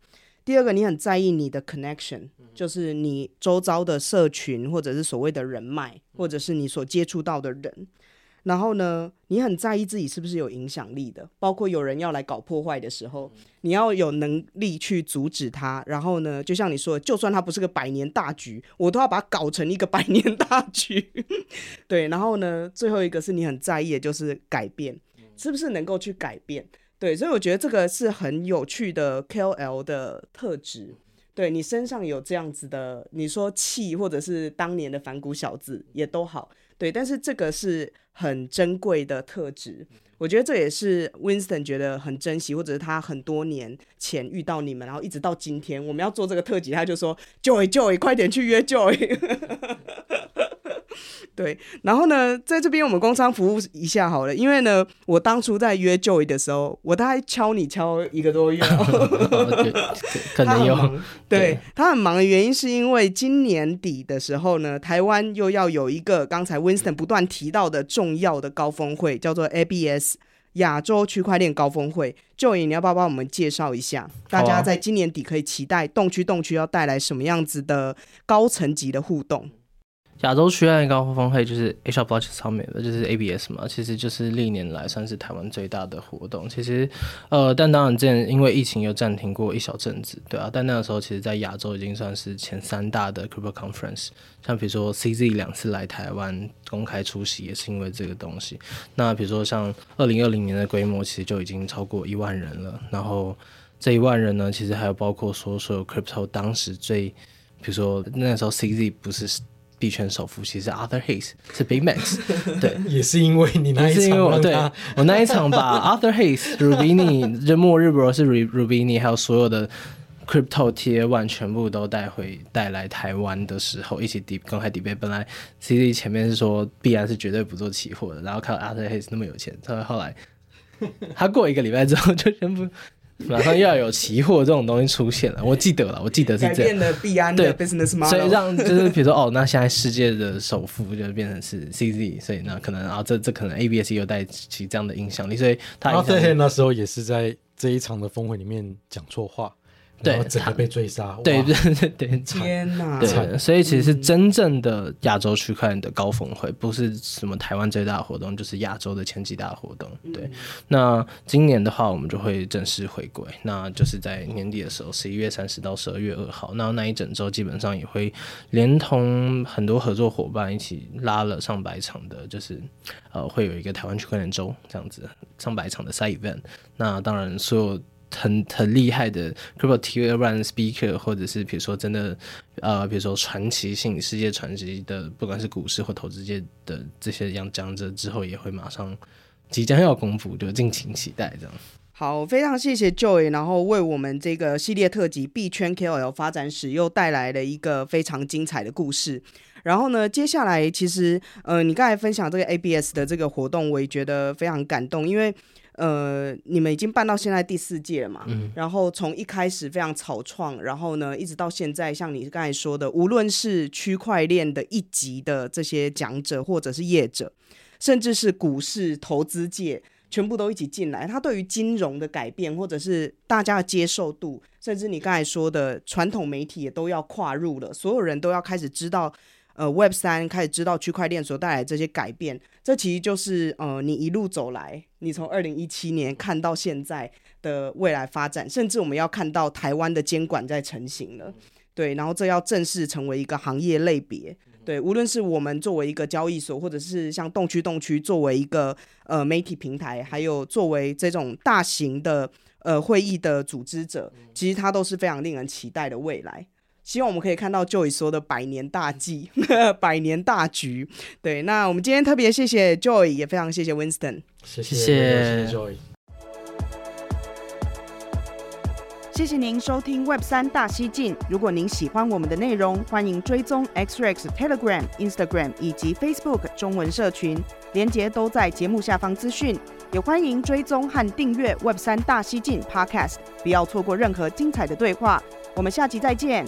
第二个，你很在意你的 connection，就是你周遭的社群或者是所谓的人脉，或者是你所接触到的人。然后呢，你很在意自己是不是有影响力的，包括有人要来搞破坏的时候，你要有能力去阻止他。然后呢，就像你说的，就算他不是个百年大局，我都要把它搞成一个百年大局。对，然后呢，最后一个是你很在意的，就是改变，是不是能够去改变？对，所以我觉得这个是很有趣的 KOL 的特质。对，你身上有这样子的，你说气，或者是当年的反骨小子也都好。对，但是这个是很珍贵的特质，我觉得这也是 Winston 觉得很珍惜，或者是他很多年前遇到你们，然后一直到今天我们要做这个特辑，他就说 Joy Joy 快点去约 Joy。对，然后呢，在这边我们工商服务一下好了，因为呢，我当初在约 Joey 的时候，我大概敲你敲一个多月，可能有。对，对他很忙的原因是因为今年底的时候呢，台湾又要有一个刚才 Winston 不断提到的重要的高峰会，叫做 ABS 亚洲区块链高峰会。Joey，你要不要帮我们介绍一下？大家在今年底可以期待动区动区要带来什么样子的高层级的互动？亚洲区块链高峰会就是 Asia Blockchain Summit 就是 ABS 嘛，其实就是历年来算是台湾最大的活动。其实，呃，但当然这因为疫情又暂停过一小阵子，对啊。但那个时候，其实在亚洲已经算是前三大的 Crypto Conference。像比如说 CZ 两次来台湾公开出席，也是因为这个东西。那比如说像二零二零年的规模，其实就已经超过一万人了。然后这一万人呢，其实还有包括说所有 Crypto 当时最，比如说那时候 CZ 不是。币圈首富其实是 Arthur Hayes，是 Big Max 对，也是因为你那一场，对我那一场把 Arthur Hayes、Roubini、这末日 Bro 是 Roubini，还有所有的 Crypto Tier One 全部都带回带来台湾的时候，一起 D 公开 debate。本来 C D 前面是说必然是绝对不做期货的，然后看到 Arthur Hayes 那么有钱，他后来他过一个礼拜之后就宣布。马上又要有期货这种东西出现了，我记得了，我记得是这样。改变了币安的 business model，所以让就是比如说哦，那现在世界的首富就变成是 CZ，所以那可能啊这这可能 ABS 又带起这样的影响力，所以他阿飞那时候也是在这一场的峰会里面讲错话。对，整个被追杀。对对对对，天哪！对，所以其实是真正的亚洲区块链的高峰会，不是什么台湾最大的活动，就是亚洲的前几大活动。对，那今年的话，我们就会正式回归，那就是在年底的时候，十一月三十到十二月二号，那那一整周基本上也会连同很多合作伙伴一起拉了上百场的，就是呃，会有一个台湾区块链周这样子，上百场的 side event。那当然所有。很很厉害的 Crypto Tier One Speaker，或者是比如说真的，呃，比如说传奇性、世界传奇的，不管是股市或投资界的这些样讲者，之后也会马上即将要公布，就敬请期待这样。好，非常谢谢 Joy，然后为我们这个系列特辑币圈 KOL 发展史又带来了一个非常精彩的故事。然后呢，接下来其实，呃，你刚才分享这个 ABS 的这个活动，我也觉得非常感动，因为。呃，你们已经办到现在第四届了嘛？嗯。然后从一开始非常草创，然后呢，一直到现在，像你刚才说的，无论是区块链的一级的这些讲者，或者是业者，甚至是股市投资界，全部都一起进来。他对于金融的改变，或者是大家的接受度，甚至你刚才说的传统媒体也都要跨入了，所有人都要开始知道。呃，Web 三开始知道区块链所带来这些改变，这其实就是呃，你一路走来，你从二零一七年看到现在的未来发展，甚至我们要看到台湾的监管在成型了，对，然后这要正式成为一个行业类别，对，无论是我们作为一个交易所，或者是像动区动区作为一个呃媒体平台，还有作为这种大型的呃会议的组织者，其实它都是非常令人期待的未来。希望我们可以看到 Joey 说的百年大计、百年大局。对，那我们今天特别谢谢 Joey，也非常谢谢 Winston，谢谢，谢谢 Joey。谢谢您收听 Web 三大西进。如果您喜欢我们的内容，欢迎追踪 XREX Telegram、Instagram 以及 Facebook 中文社群，连结都在节目下方资讯。也欢迎追踪和订阅 Web 三大西进 Podcast，不要错过任何精彩的对话。我们下集再见。